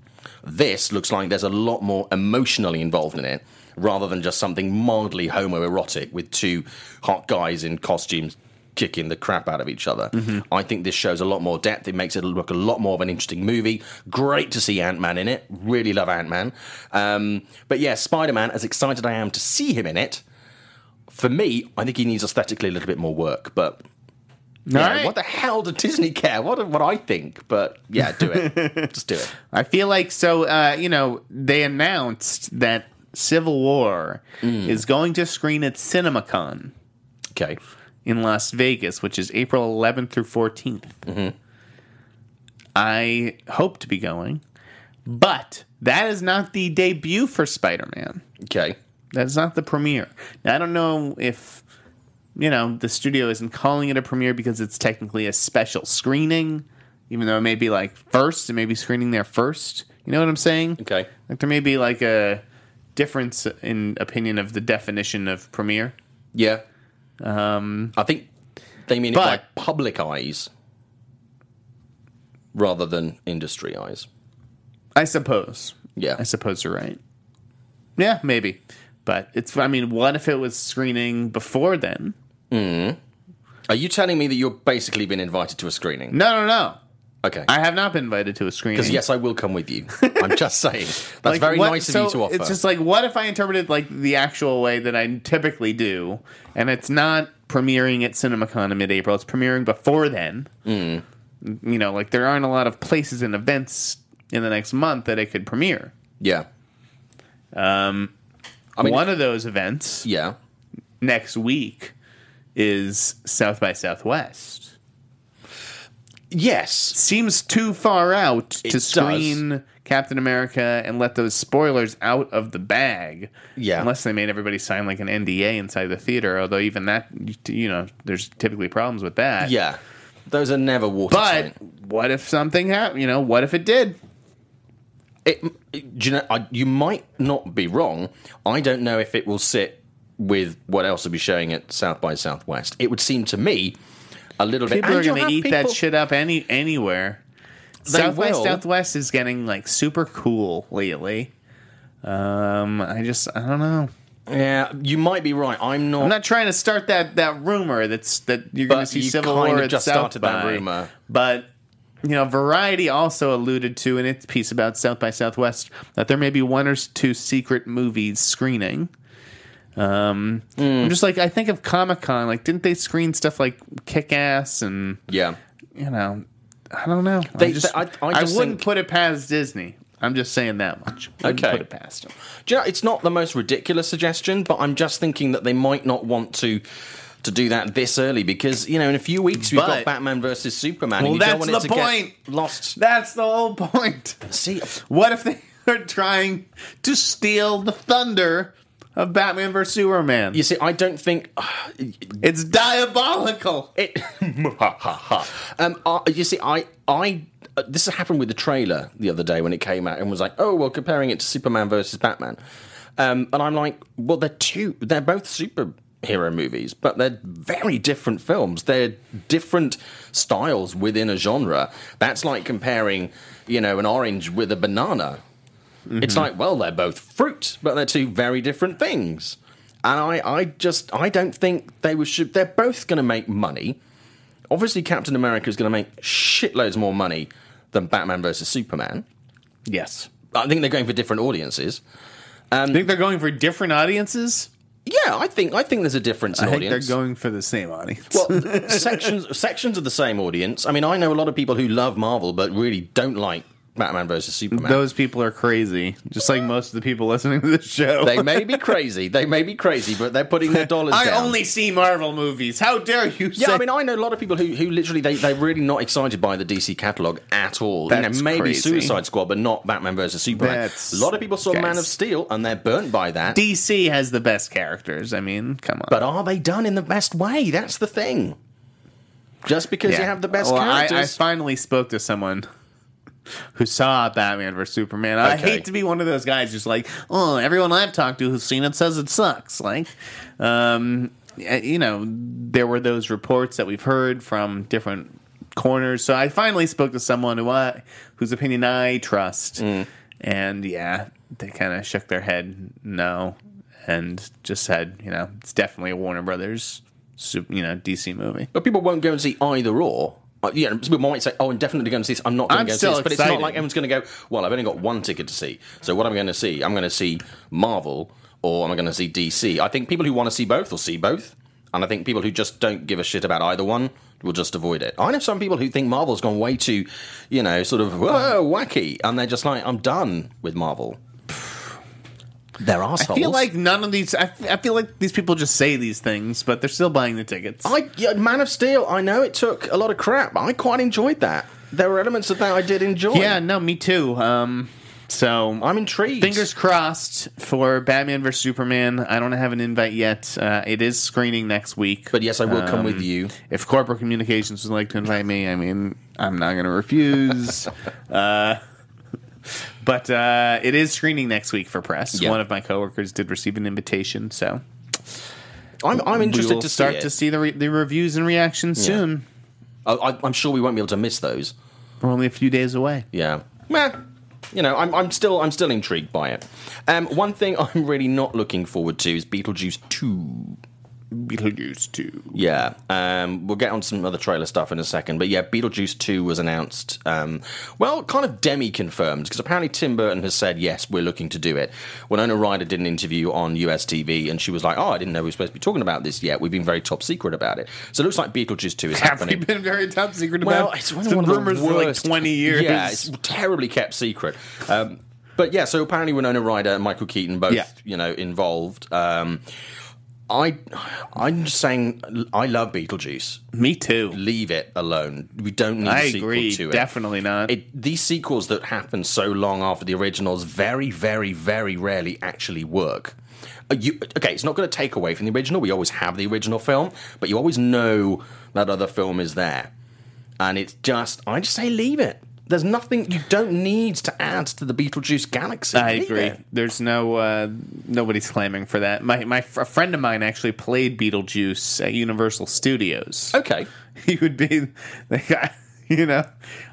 This looks like there's a lot more emotionally involved in it, rather than just something mildly homoerotic with two hot guys in costumes kicking the crap out of each other. I think this shows a lot more depth. It makes it look a lot more of an interesting movie. Great to see Ant Man in it. Really love Ant Man. Um, but yeah, Spider Man, as excited I am to see him in it, for me, I think he needs aesthetically a little bit more work. But you know, Alright. what the hell does Disney care? What what I think? But yeah, do it. Just do it. I feel like so. Uh, you know, they announced that Civil War Mm. is going to screen at CinemaCon Okay. In Las Vegas, which is April 11th through 14th. Mm-hmm. I hope to be going, but that is not the debut for Spider Man. Okay. That is not the premiere. Now, I don't know if you know the studio isn't calling it a premiere because it's technically a special screening, even though it may be like first, it may be screening there first. You know what I'm saying? Okay. Like there may be like a difference in opinion of the definition of premiere. Yeah. Um, I think they mean it but- by public eyes rather than industry eyes. I suppose. Yeah. I suppose you're right. Yeah, maybe. But it's I mean, what if it was screening before then? Are you telling me that you've basically been invited to a screening? No, no, no. Okay. I have not been invited to a screening. Because yes, I will come with you. I'm just saying. That's Like, very what- nice of so you to offer. It's just like, what if I interpreted like the actual way that I typically do, and it's not premiering at CinemaCon in mid-April. It's premiering before then. Mm. You know, like there aren't a lot of places and events in the next month that it could premiere. yeah. Um, I mean, One of those events yeah. next week is South by Southwest. Yes. Seems too far out to does. screen Captain America and let those spoilers out of the bag. Yeah. Unless they made everybody sign like an NDA inside the theater, although even that, you know, there's typically problems with that. Yeah. Those are never water But what if something happened? You know, what if it did? It, it- do you know, I, you might not be wrong. I don't know if it will sit with what else will be showing at South by Southwest. It would seem to me a little People bit. are and you'll going to eat that shit up any anywhere. They South by will. Southwest is getting like super cool lately. Um, I just I don't know. Yeah, you might be right. I'm not. I'm not trying to start that that rumor that's that you're going to see Civil kind War of at just South started that by. rumor. But you know, Variety also alluded to in its piece about South by Southwest that there may be one or two secret movies screening. Um, Hmm. I'm just like I think of Comic Con. Like, didn't they screen stuff like Kick Ass and yeah. you know, I don't know. They- I, just, they- I- I I wouldn't think- put it past Disney. I'm just saying that much. Wouldn't Okay. put it past them. Do you know, it's not the most ridiculous suggestion, but I'm just thinking that they might not want to to do that this early because you know in a few weeks we've But- got Batman versus Superman. Well, and you don't that's the point. lost. That's the whole point. See, What if they are trying to steal the thunder of Batman vs Superman? you see, I don't think It's diabolical. it. um, uh, you see, I, I, uh, this happened with the trailer the other day when it came out and was like, oh, well, comparing it to Superman versus Batman, um, and I'm like, well, they're two, they're both superhero movies, but they're very different films. They're different styles within a genre. That's like comparing, you know, an orange with a banana. It's Mm-hmm. like, well, they're both fruit, but they're two very different things. And I, I just, I don't think they should. They're both going to make money. Obviously, Captain America is going to make shitloads more money than Batman versus Superman. Yes. I think they're going for different audiences. I think they're going for different audiences. Yeah, I think, I think there's a difference in I think audience. they're going for the same audience. well, sections sections of the same audience. I mean, I know a lot of people who love Marvel but really don't like Batman versus Superman. Those people are crazy, just like most of the people listening to this show. they may be crazy. They may be crazy, but they're putting their dollars in. I down. only see Marvel movies. How dare you? Yeah, say- I mean, I know a lot of people who, who literally they they're really not excited by the DC catalog at all. you That's know, maybe crazy. Suicide Squad, but not Batman versus Superman. That's- a lot of people saw Man of Steel and they're burnt by that. DC has the best characters. I mean, come on. but are they done in the best way? That's the thing. Just because you have the best Well, I, I finally spoke to someone who saw Batman vs Superman. I Okay. hate to be one of those guys just like, oh, everyone I've talked to who's seen it says it sucks. Like, um, you know, there were those reports that we've heard from different corners. So I finally spoke to someone who I, whose opinion I trust, Mm. and yeah, they kind of shook their head no, and just said, you know, it's definitely a Warner Brothers, sup- you know, DC movie. but people won't go and see either or. Uh, yeah, some people might say, "Oh, I'm definitely going to see this." I'm not going I'm to go see this, but it's not like everyone's going to go. Well, I've only got one ticket to see, so what am I going to see? I'm going to see Marvel, or am I going to see DC? I think people who want to see both will see both, and I think people who just don't give a shit about either one will just avoid it. I know some people who think Marvel's gone way too, you know, sort of whoa, wacky, and they're just like, "I'm done with Marvel." They're assholes. I feel like none of these. I, f- I feel like these people just say these things, but they're still buying the tickets. I yeah, Man of Steel. I know it took a lot of crap. I quite enjoyed that. There were elements of that I did enjoy. yeah, no, me too. Um, so I'm intrigued. fingers crossed for Batman vs Superman. I don't have an invite yet. Uh, it is screening next week. But yes, I will come Um, with you. If corporate communications would like to invite me, I mean, I'm not going to refuse. uh, but uh, it is screening next week for press. Yeah. One of my coworkers did receive an invitation, so I'm, I'm we interested will to start see it. to see the, re- the reviews and reactions soon. I, I, I'm sure we won't be able to miss those. We're only a few days away. Yeah. Meh. You know, I'm, I'm still I'm still intrigued by it. Um, one thing I'm really not looking forward to is Beetlejuice Two. Beetlejuice 2. Yeah, um, we'll get on some other trailer stuff in a second. But yeah, Beetlejuice 2 was announced, um, well, kind of demi confirmed, because apparently Tim Burton has said, yes, we're looking to do it. Winona Ryder did an interview on US TV, and she was like, oh, I didn't know we were supposed to be talking about this yet. We've been very top secret about it. So it looks like Beetlejuice 2 is Have happening. been very top secret Well, about it's been one of the rumors for like worst- 20 years. Yeah, it's terribly kept secret. Um, but yeah, so apparently Winona Ryder and Michael Keaton both, Yeah. you know, involved. Um, I, I'm just saying, I love Beetlejuice. Me too. Leave it alone. We don't need I a sequel agree. to it. Definitely not. It, these sequels that happen so long after the originals very, very, very rarely actually work. Uh, You, okay, it's not going to take away from the original. We always have the original film, but you always know that other film is there. And it's just, I just say leave it. There's nothing, you don't need to add to the Beetlejuice galaxy. I agree. There's no uh, nobody's claiming for that. My my a friend of mine actually played Beetlejuice at Universal Studios. Okay. He would be the guy. you know?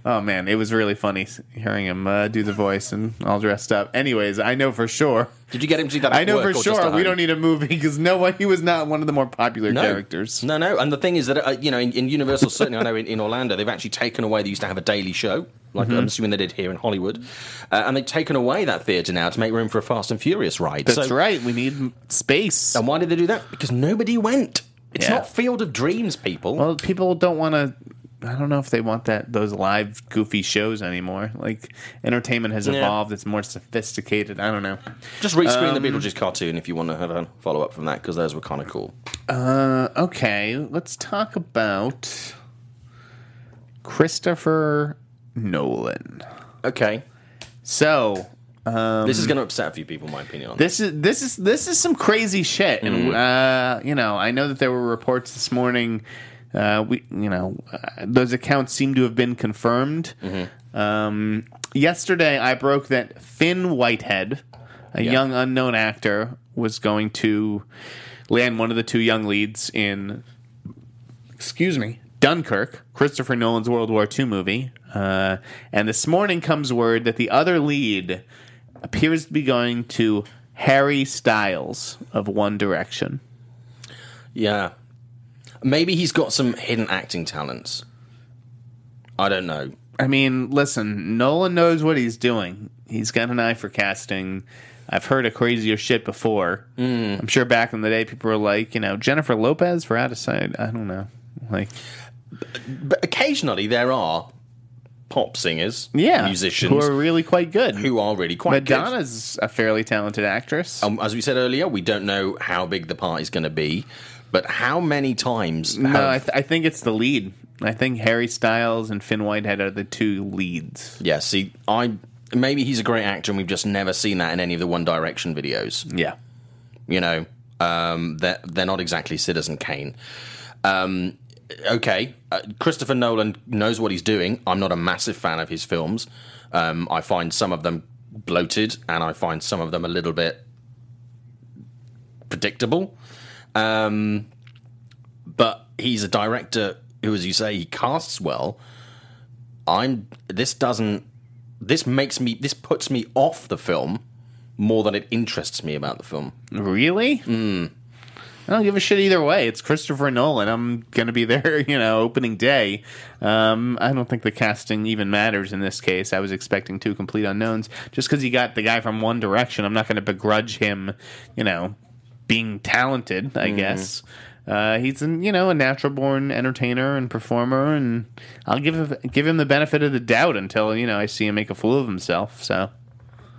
Oh man, it was really funny hearing him uh, do the voice and all dressed up. Anyways, I know for sure. Did you get him to do that? I know for sure we don't need a movie because no one. He was not one of the more popular no. characters. No, no. And the thing is that uh, you know, in, in Universal, certainly I know in, in Orlando, they've actually taken away. They used to have a daily show, like Mm-hmm. I'm assuming they did here in Hollywood, uh, and they've taken away that theatre now to make room for a Fast and Furious ride. That's So- right. We need space. And why did they do that? Because nobody went. It's Yeah. not Field of Dreams, people. Well, people don't want to. I don't know if they want that those live goofy shows anymore. Like entertainment has Yeah. evolved; it's more sophisticated. I don't know. Just rescreen um, the Beetlejuice cartoon if you want to have a follow up from that, because those were kind of cool. Uh, okay, let's talk about Christopher Nolan. Okay. So this is going to upset a few people, in my opinion. On this. this is this is this is some crazy shit, and uh, you know, I know that there were reports this morning. Uh, we, you know, uh, those accounts seem to have been confirmed. Um, yesterday, I broke that Finn Whitehead, a young unknown actor, was going to land one of the two young leads in excuse me, Dunkirk, Christopher Nolan's World War II movie. Uh, and this morning comes word that the other lead appears to be going to Harry Styles of One Direction. Yeah. Maybe he's got some hidden acting talents. I don't know. I mean, listen, Nolan knows what he's doing. He's got an eye for casting. I've heard of crazier shit before. I'm sure back in the day, people were like, you know, Jennifer Lopez for Out of Sight. I don't know. Like, But occasionally there are pop singers, yeah, musicians who are really quite good. who are really quite good. Madonna's a fairly talented actress. Um, as we said earlier, we don't know how big the party's going to be, but how many times? No, I, th- I think it's the lead. I think Harry Styles and Finn Whitehead are the two leads. yeah. See, I maybe he's a great actor, and we've just never seen that in any of the One Direction videos. Yeah. You know, um, they're they're not exactly Citizen Kane. Um, okay, uh, Christopher Nolan knows what he's doing. I'm not a massive fan of his films. Um, I find some of them bloated, and I find some of them a little bit predictable. Um, but he's a director who, as you say, he casts well. I'm. This doesn't. This makes me. This puts me off the film more than it interests me about the film. Really? Mm. I don't give a shit either way. It's Christopher Nolan. I'm going to be there, you know, opening day. Um, I don't think the casting even matters in this case. I was expecting two complete unknowns. Just because he got the guy from One Direction, I'm not going to begrudge him, you know, being talented, I guess. Uh, he's an, you know a natural born entertainer and performer, and I'll give him, give him the benefit of the doubt until you know I see him make a fool of himself. So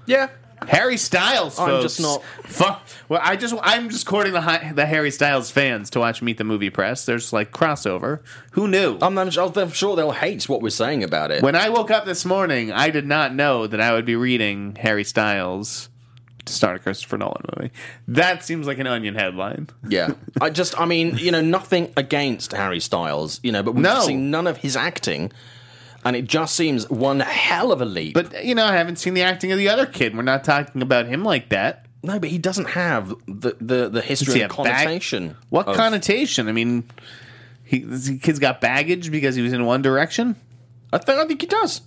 Yeah. Harry Styles, folks. I'm just not- Fuck. Well, I just I'm just courting the hi- the Harry Styles fans to watch Meet the Movie Press. There's like crossover. Who knew? I'm, I'm, I'm sure they'll hate what we're saying about it. when I woke up this morning, I did not know that I would be reading Harry Styles to start a Christopher Nolan movie. That seems like an Onion headline. yeah. I just, I mean, you know, nothing against Harry Styles, you know, but we've No. seen none of his acting, and it just seems one hell of a leap. But you know, I haven't seen the acting of the other kid. We're not talking about him like that. no, but he doesn't have the the, the history and bag- connotation. What of- connotation? I mean, he the kid's got baggage because he was in One Direction. I think, I think he does.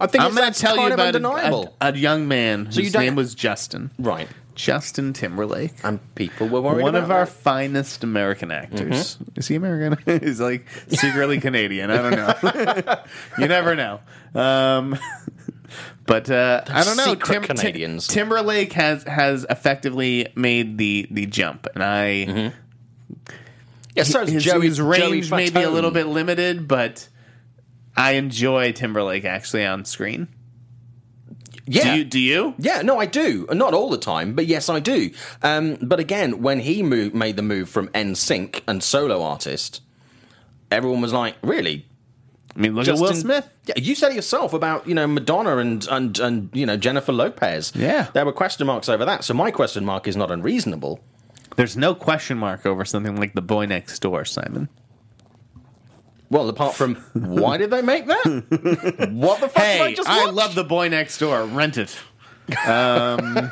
I think I'm it's, going to tell you kind of about a, undeniable. a, a young man whose don't- name was Justin. right. Justin Timberlake. And people were worried One about of our that. finest American actors. Mm-hmm. Is he American? He's like secretly Canadian. I don't know. you never know. Um, but uh, I don't know. secret Canadians. Timberlake has has effectively made the the jump, and I Mm-hmm. Yeah, so is his, Joey, his range Joey may be a Fatone. little bit limited, but I enjoy Timberlake actually on screen. Yeah. Do you? Do you? Yeah, no, I do. Not all the time, but yes, I do. Um, but again, when he moved, made the move from NSYNC and solo artist, everyone was like, "Really, I mean, look at Will Smith. Yeah, you said it yourself about you know Madonna and and and you know Jennifer Lopez. Yeah. there were question marks over that. So my question mark is not unreasonable. There's no question mark over something like the boy next door, Simon. Well, apart from why did they make that? what the fuck did I Hey, just I watch? love the boy next door. Rent it.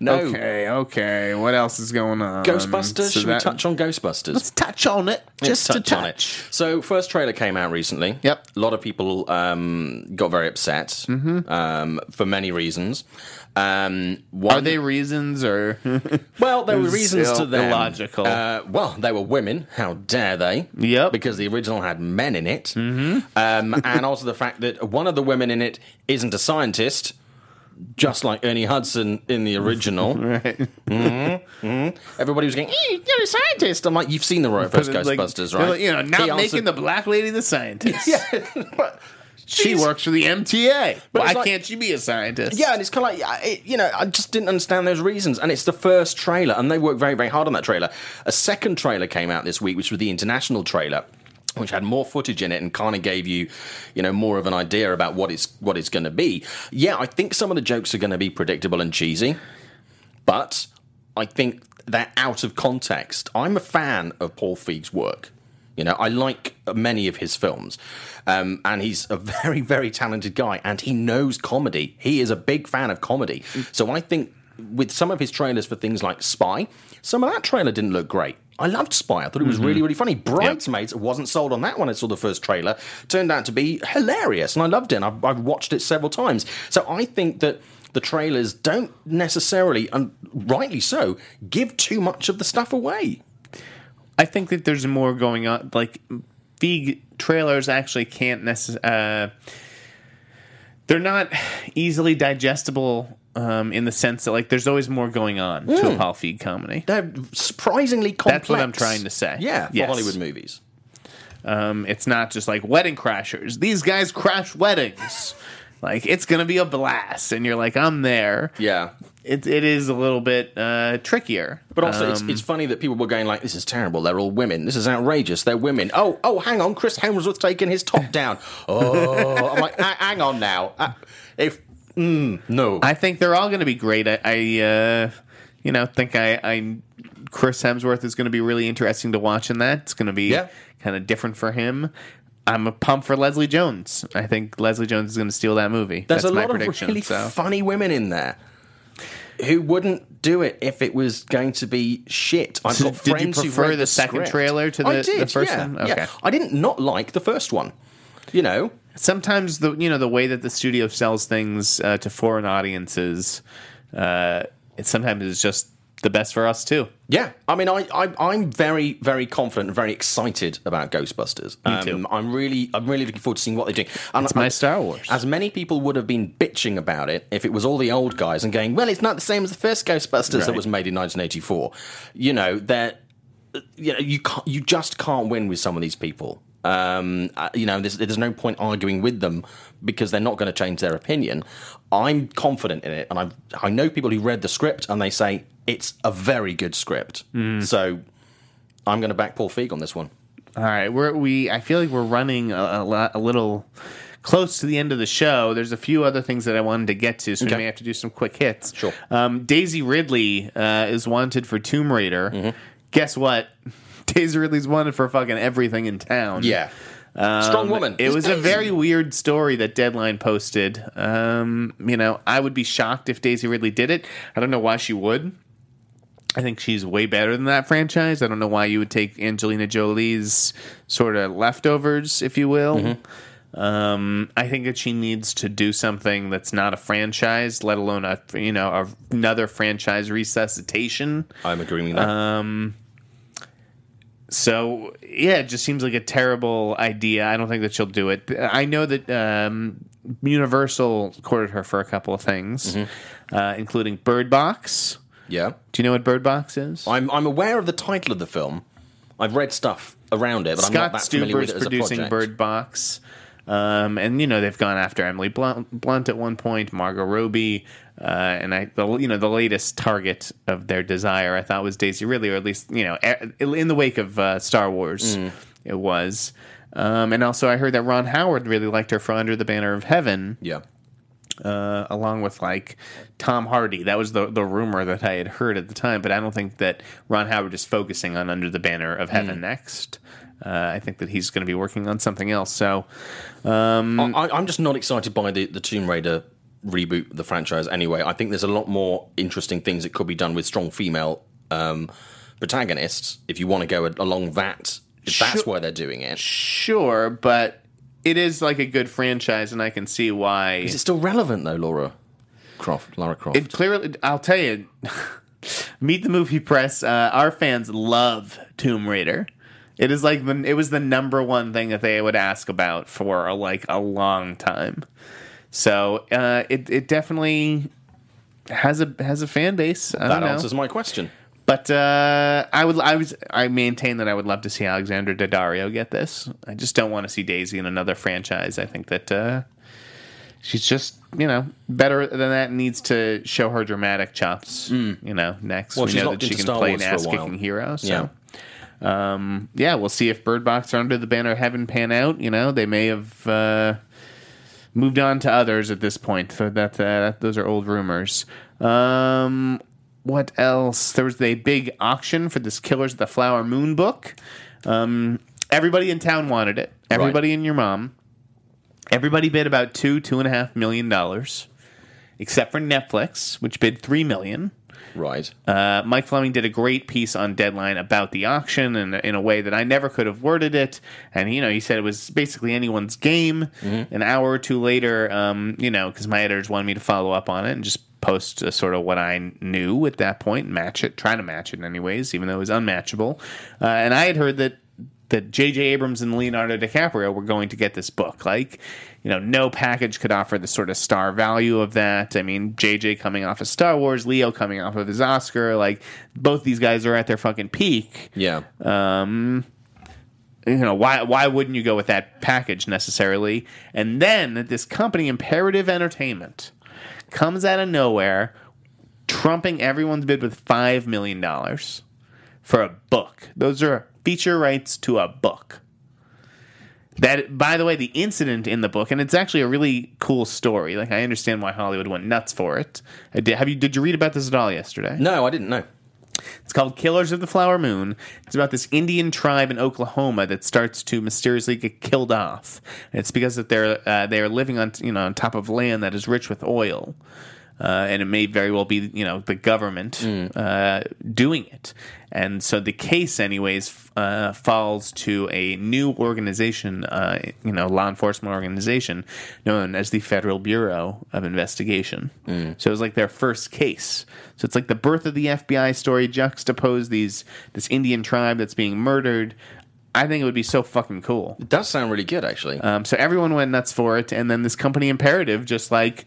No. Okay, okay. What else is going on? Ghostbusters. So Should that- we touch on Ghostbusters? Let's touch on it. Let's Just to touch on it. So, first trailer came out recently. Yep. A lot of people um, got very upset um, for many reasons. Um, one, Are they reasons or Well, there were reasons to them. illogical. Uh, well, they were women. How dare they? Yep. Because the original had men in it. Mm-hmm. Um, and also the fact that one of the women in it isn't a scientist, just like Ernie Hudson in the original. right? Everybody was going, "Eh, "You're a scientist." I'm like, "You've seen the first Like, Ghostbusters, they're right?" like, you know, not making the black lady the scientist. But She she's- works for the MTA. Why like- can't she be a scientist? Yeah, and it's kind of like, it, you know, I just didn't understand those reasons. And it's the first trailer, and they worked very, very hard on that trailer. A second trailer came out this week, which was the international trailer. Which had more footage in it and kind of gave you, you know, more of an idea about what it's what it's going to be. Yeah, I think some of the jokes are going to be predictable and cheesy, but I think they're out of context. I'm a fan of Paul Feig's work. You know, I like many of his films, um, and he's a very, very talented guy, and he knows comedy. He is a big fan of comedy. So I think with some of his trailers for things like Spy, some of that trailer didn't look great. I loved Spy. I thought it was really, really funny. Bridesmaids wasn't sold on that when I saw the first trailer. Turned out to be hilarious, and I loved it. And I've, I've watched it several times. So I think that the trailers don't necessarily, and rightly so, give too much of the stuff away. I think that there's more going on. Like, Feig trailers actually can't necessarily. Uh, they're not easily digestible um, in the sense that, like, there's always more going on to a Paul Feig comedy. They're surprisingly complex. That's what I'm trying to say. Yeah, for Yes. Hollywood movies. Um, it's not just like wedding crashers. These guys crash weddings. like, it's going to be a blast. And you're like, I'm there. Yeah. It, it is a little bit uh, trickier. But also, it's, Um, it's funny that people were going like, "This is terrible. They're all women. This is outrageous. They're women." Oh, oh, hang on. Chris Hemsworth taking his top down. Oh, I'm like, hang on now. Uh, if mm, no, I think they're all going to be great. I, I uh, you know, think I, I, Chris Hemsworth is going to be really interesting to watch in that. It's going to be Yeah. kind of different for him. I'm a pump for Leslie Jones. I think Leslie Jones is going to steal that movie. there's That's a my lot of prediction. really so. funny women in there who wouldn't do it if it was going to be shit. I've So got did you friends who've prefer read the second script. trailer to I the- the first yeah, one? yeah. I didn't not like the first one. You know, Sometimes the you know the way that the studio sells things uh, to foreign audiences, uh, it sometimes is just the best for us too. Yeah, I mean, I, I I'm very very confident and very excited about Ghostbusters. Um, too. I'm really I'm really looking forward to seeing what they're doing. And It's my Star Wars. As many people would have been bitching about it if it was all the old guys and going, well, it's not the same as the first Ghostbusters that was made in 1984. You know, that you know you can't you just can't win with some of these people. Um, uh, you know, there's, there's no point arguing with them because they're not going to change their opinion. I'm confident in it, and I I know people who read the script and they say it's a very good script. So I'm going to back Paul Feig on this one. All right, we're we. I feel like we're running a, a, lot, a little close to the end of the show. There's a few other things that I wanted to get to, so we may have to do some quick hits. Sure. Um, Daisy Ridley uh, is wanted for Tomb Raider. Mm-hmm. Guess what? Daisy Ridley's wanted for fucking everything in town. Yeah, strong woman. Um, It was a very weird story that Deadline posted. Um, you know, I would be shocked if Daisy Ridley did it. I don't know why she would. I think she's way better than that franchise. I don't know why you would take Angelina Jolie's sort of leftovers, if you will. Mm-hmm. Um, I think that she needs to do something that's not a franchise, let alone a you know another franchise resuscitation. I'm agreeing with that. Um, So yeah, it just seems like a terrible idea. I don't think that she'll do it. I know that um, Universal courted her for a couple of things, uh, including Bird Box. yeah, Do you know what Bird Box is? I'm I'm aware of the title of the film. I've read stuff around it, but I'm not that familiar with it as a producing project. Bird Box. Um, and you know they've gone after Emily Blunt, Blunt at one point, Margot Robbie, uh, and I, the, you know, the latest target of their desire, I thought was Daisy Ridley, or at least you know, in the wake of uh, Star Wars, Mm. it was. Um, and also, I heard that Ron Howard really liked her for Under the Banner of Heaven, Yeah, uh, along with like Tom Hardy. That was the the rumor that I had heard at the time, but I don't think that Ron Howard is focusing on Under the Banner of Heaven next. Uh, I think that he's going to be working on something else. So, I, I'm just not excited by the, the Tomb Raider reboot the franchise anyway. I think there's a lot more interesting things that could be done with strong female um, protagonists if you want to go along that. If that's Sure. where they're doing it. Sure, but it is like a good franchise, and I can see why. Is it still relevant though, Laura Croft? Laura Croft. It clearly, I'll tell you, Meet the Movie Press. Uh, our fans love Tomb Raider. It is like the, it was the number one thing that they would ask about for like a long time. So uh, it it definitely has a has a fan base. I that answers my question. But uh, I would, I was, I maintain that I would love to see Alexandra Daddario get this. I just don't want to see Daisy in another franchise. I think that uh, she's just, you know, better than that. and Needs to show her dramatic chops. You know, next. Well, we know that she can Star play Wars an ass kicking hero. So. Yeah. Um, yeah, we'll see if Bird Box or Under the Banner of Heaven pan out. You know, they may have uh, moved on to others at this point. So that, uh, those are old rumors. Um, what else? There was a big auction for this Killers of the Flower Moon book. Um, everybody in town wanted it. Everybody and your mom. Everybody bid about two, two and a half million dollars, except for Netflix, which bid three million. Right. Uh, Mike Fleming did a great piece on Deadline about the auction and in a way that I never could have worded it. And you know, he said it was basically anyone's game. An hour or two later, um, you know, because my editors wanted me to follow up on it and just post uh, sort of what I knew at that point, point, match it, try to match it, in any ways, even though it was unmatchable. Uh, and I had heard that that J.J. Abrams and Leonardo DiCaprio were going to get this book. Like, you know, no package could offer the sort of star value of that. I mean, J.J. coming off of Star Wars, Leo coming off of his Oscar. Like, both these guys are at their fucking peak. Yeah. Um, you know, why why wouldn't you go with that package necessarily? And then this company, Imperative Entertainment, comes out of nowhere, trumping everyone's bid with five million dollars for a book. Those are feature rights to a book. That, by the way, the incident in the book, and it's actually a really cool story. Like I understand why Hollywood went nuts for it. I did, have you? Did you read about this at all yesterday? no, I didn't know. It's called Killers of the Flower Moon. It's about this Indian tribe in Oklahoma that starts to mysteriously get killed off. And it's because that they're uh, they are living on you know on top of land that is rich with oil. Uh, and it may very well be, you know, the government uh, doing it. And so the case, anyways, uh, falls to a new organization, uh, you know, law enforcement organization known as the Federal Bureau of Investigation. So it was like their first case. So it's like the birth of the FBI story juxtapose these this Indian tribe that's being murdered. I think it would be so fucking cool. It does sound really good, actually. Um, so everyone went nuts for it, and then this company Imperative just like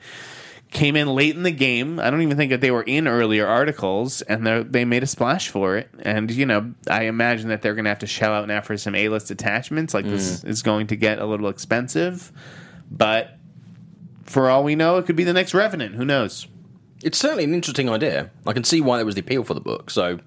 came in late in the game. I don't even think that they were in earlier articles, and they they made a splash for it. And you know, I imagine that they're going to have to shell out now for some A list attachments. Like this mm. is going to get a little expensive, but for all we know, it could be the next Revenant. Who knows? it's certainly an interesting idea. I can see why there was the appeal for the book. So,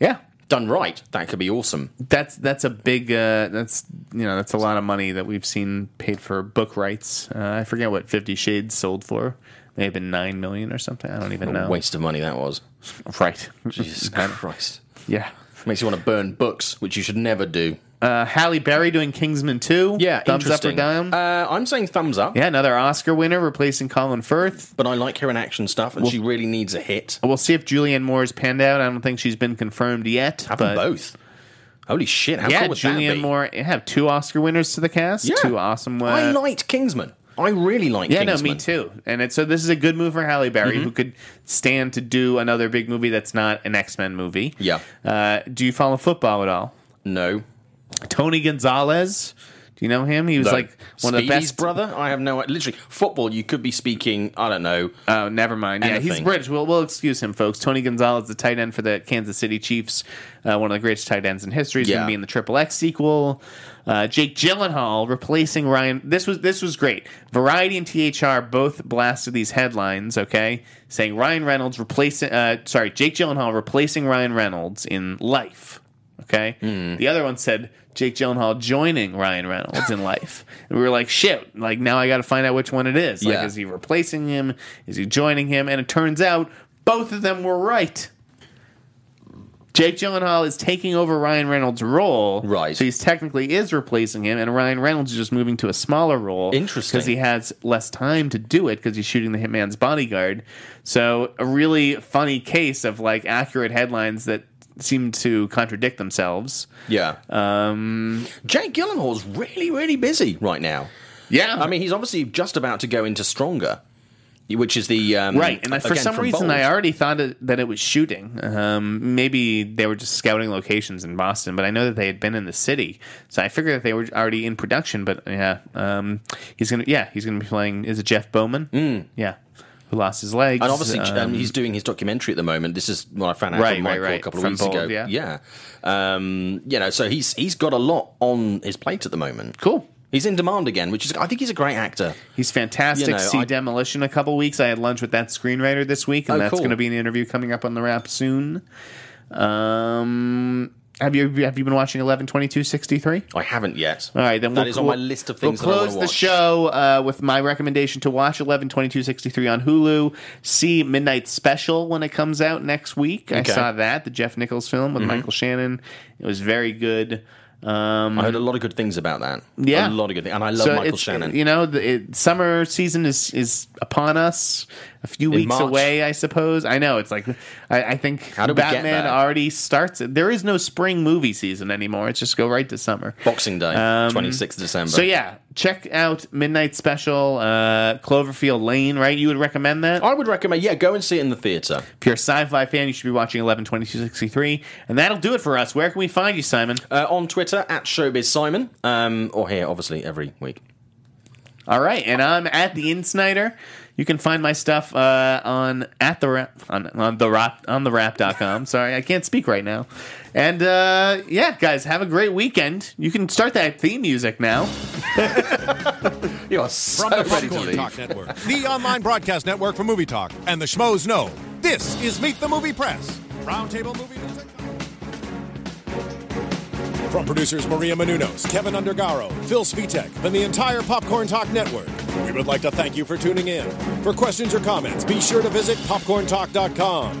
Yeah, done right, that could be awesome. that's that's a big uh, that's you know that's a lot of money that we've seen paid for book rights. Uh, I forget what Fifty Shades sold for. May have been nine million or something. I don't even What know. waste of money that was. Right. Jesus Christ. Yeah. Makes you want to burn books, which you should never do. Uh, Halle Berry doing Kingsman 2. Yeah, Thumbs up or interesting. down? Uh, I'm saying thumbs up. yeah, another Oscar winner replacing Colin Firth. But I like her in action stuff, and she really needs a hit. We'll see if Julianne Moore's panned out. I don't think she's been confirmed yet. Have but both. Holy shit! How yeah, cool would that Julianne be? Moore have two Oscar winners to the cast. Yeah. Two awesome. Uh, I liked Kingsman. I really like yeah, Kingsman. no, me too. And it's so this is a good move for Halle Berry, Mm-hmm. who could stand to do another big movie that's not an X Men movie. Yeah. Uh, do you follow football at all? No. Tony Gonzalez. Do you know him? He was No. like one of the best. brother. I have no. Literally, football. You could be speaking. I don't know. Oh, never mind. Yeah, he's Anything. British. We'll, we'll excuse him, folks. Tony Gonzalez, the tight end for the Kansas City Chiefs, uh, one of the greatest tight ends in history. He's going to be in the Triple X sequel. Uh, Jake Gyllenhaal replacing Ryan. This was this was great. Variety and THR both blasted these headlines. Okay, saying Ryan Reynolds replacing. Uh, sorry, Jake Gyllenhaal replacing Ryan Reynolds in Life. Okay, Hmm. the other one said Jake Gyllenhaal joining Ryan Reynolds in Life, and we were like, shit. Like now, I got to find out which one it is. Like, Yeah. is he replacing him? Is he joining him? And it turns out both of them were right. Jake Gyllenhaal is taking over Ryan Reynolds' role, Right. So he's technically is replacing him, and Ryan Reynolds is just moving to a smaller role, Interesting. because he has less time to do it because he's shooting the Hitman's Bodyguard. So a really funny case of like accurate headlines that seem to contradict themselves. Yeah. Um, Jake Gyllenhaal's really, really busy right now. Yeah, I mean, he's obviously just about to go into Stronger, which is the um, Right, and I- for some reason, Bold. I already thought it, that it was shooting. Um, maybe they were just scouting locations in Boston, but I know that they had been in the city, so I figured that they were already in production. But yeah, um, he's gonna yeah he's gonna be playing. Is it Jeff Bauman? Mm. Yeah, who lost his legs? And obviously, Um, um, he's doing his documentary at the moment. This is what I found out Right, from right, Michael a couple of From weeks Bold, ago. yeah. yeah. Um, you know, so he's he's got a lot on his plate at the moment. cool. He's in demand again, which is I think he's a great actor. He's fantastic. You know, See I- Demolition a couple weeks. I had lunch with that screenwriter this week, and Oh, that's cool. going to be an interview coming up on the wrap soon. Um, have you have you been watching Eleven Twenty Two Sixty Three? I haven't yet. All right, then that we'll, is on my list of things We'll I close the show uh, with my recommendation to watch 11 22 63 on Hulu. See Midnight Special when it comes out next week. I Okay. Mm-hmm. saw that, the Jeff Nichols film with Michael Shannon. It was very good. Um, I heard a lot of good things about that. Yeah. a lot of good things, and I love so Michael Shannon. You know, the it, summer season is is upon us. A few weeks March. away, I suppose. I know it's like I, I think How do we get Batman already starts. There is no spring movie season anymore. It's just go right to summer. Boxing Day, Um, twenty sixth December. So yeah, check out Midnight Special, uh, Cloverfield Lane. Right, you would recommend that. I would recommend. Yeah, go and see it in the theater. If you're a sci-fi fan, you should be watching 11 And that'll do it for us. Where can we find you, Simon? Uh, on Twitter at Showbiz Simon, um, or here, obviously, every week. All right, and I'm at the InSneider. You can find my stuff uh, on at the rap on, on the rap on the Wrap.com. Sorry, I can't speak right now. And uh, yeah, guys, have a great weekend. You can start that theme music now. You are so From the ready to Popcorn leave. Talk Network, the online broadcast network for movie talk, and the schmoes know. This is Meet the Movie Press, roundtable movie news. and- From producers Maria Menounos, Keven Undergaro, Phil Svitek, and the entire Popcorn Talk Network, we would like to thank you for tuning in. For questions or comments, be sure to visit popcorntalk.com.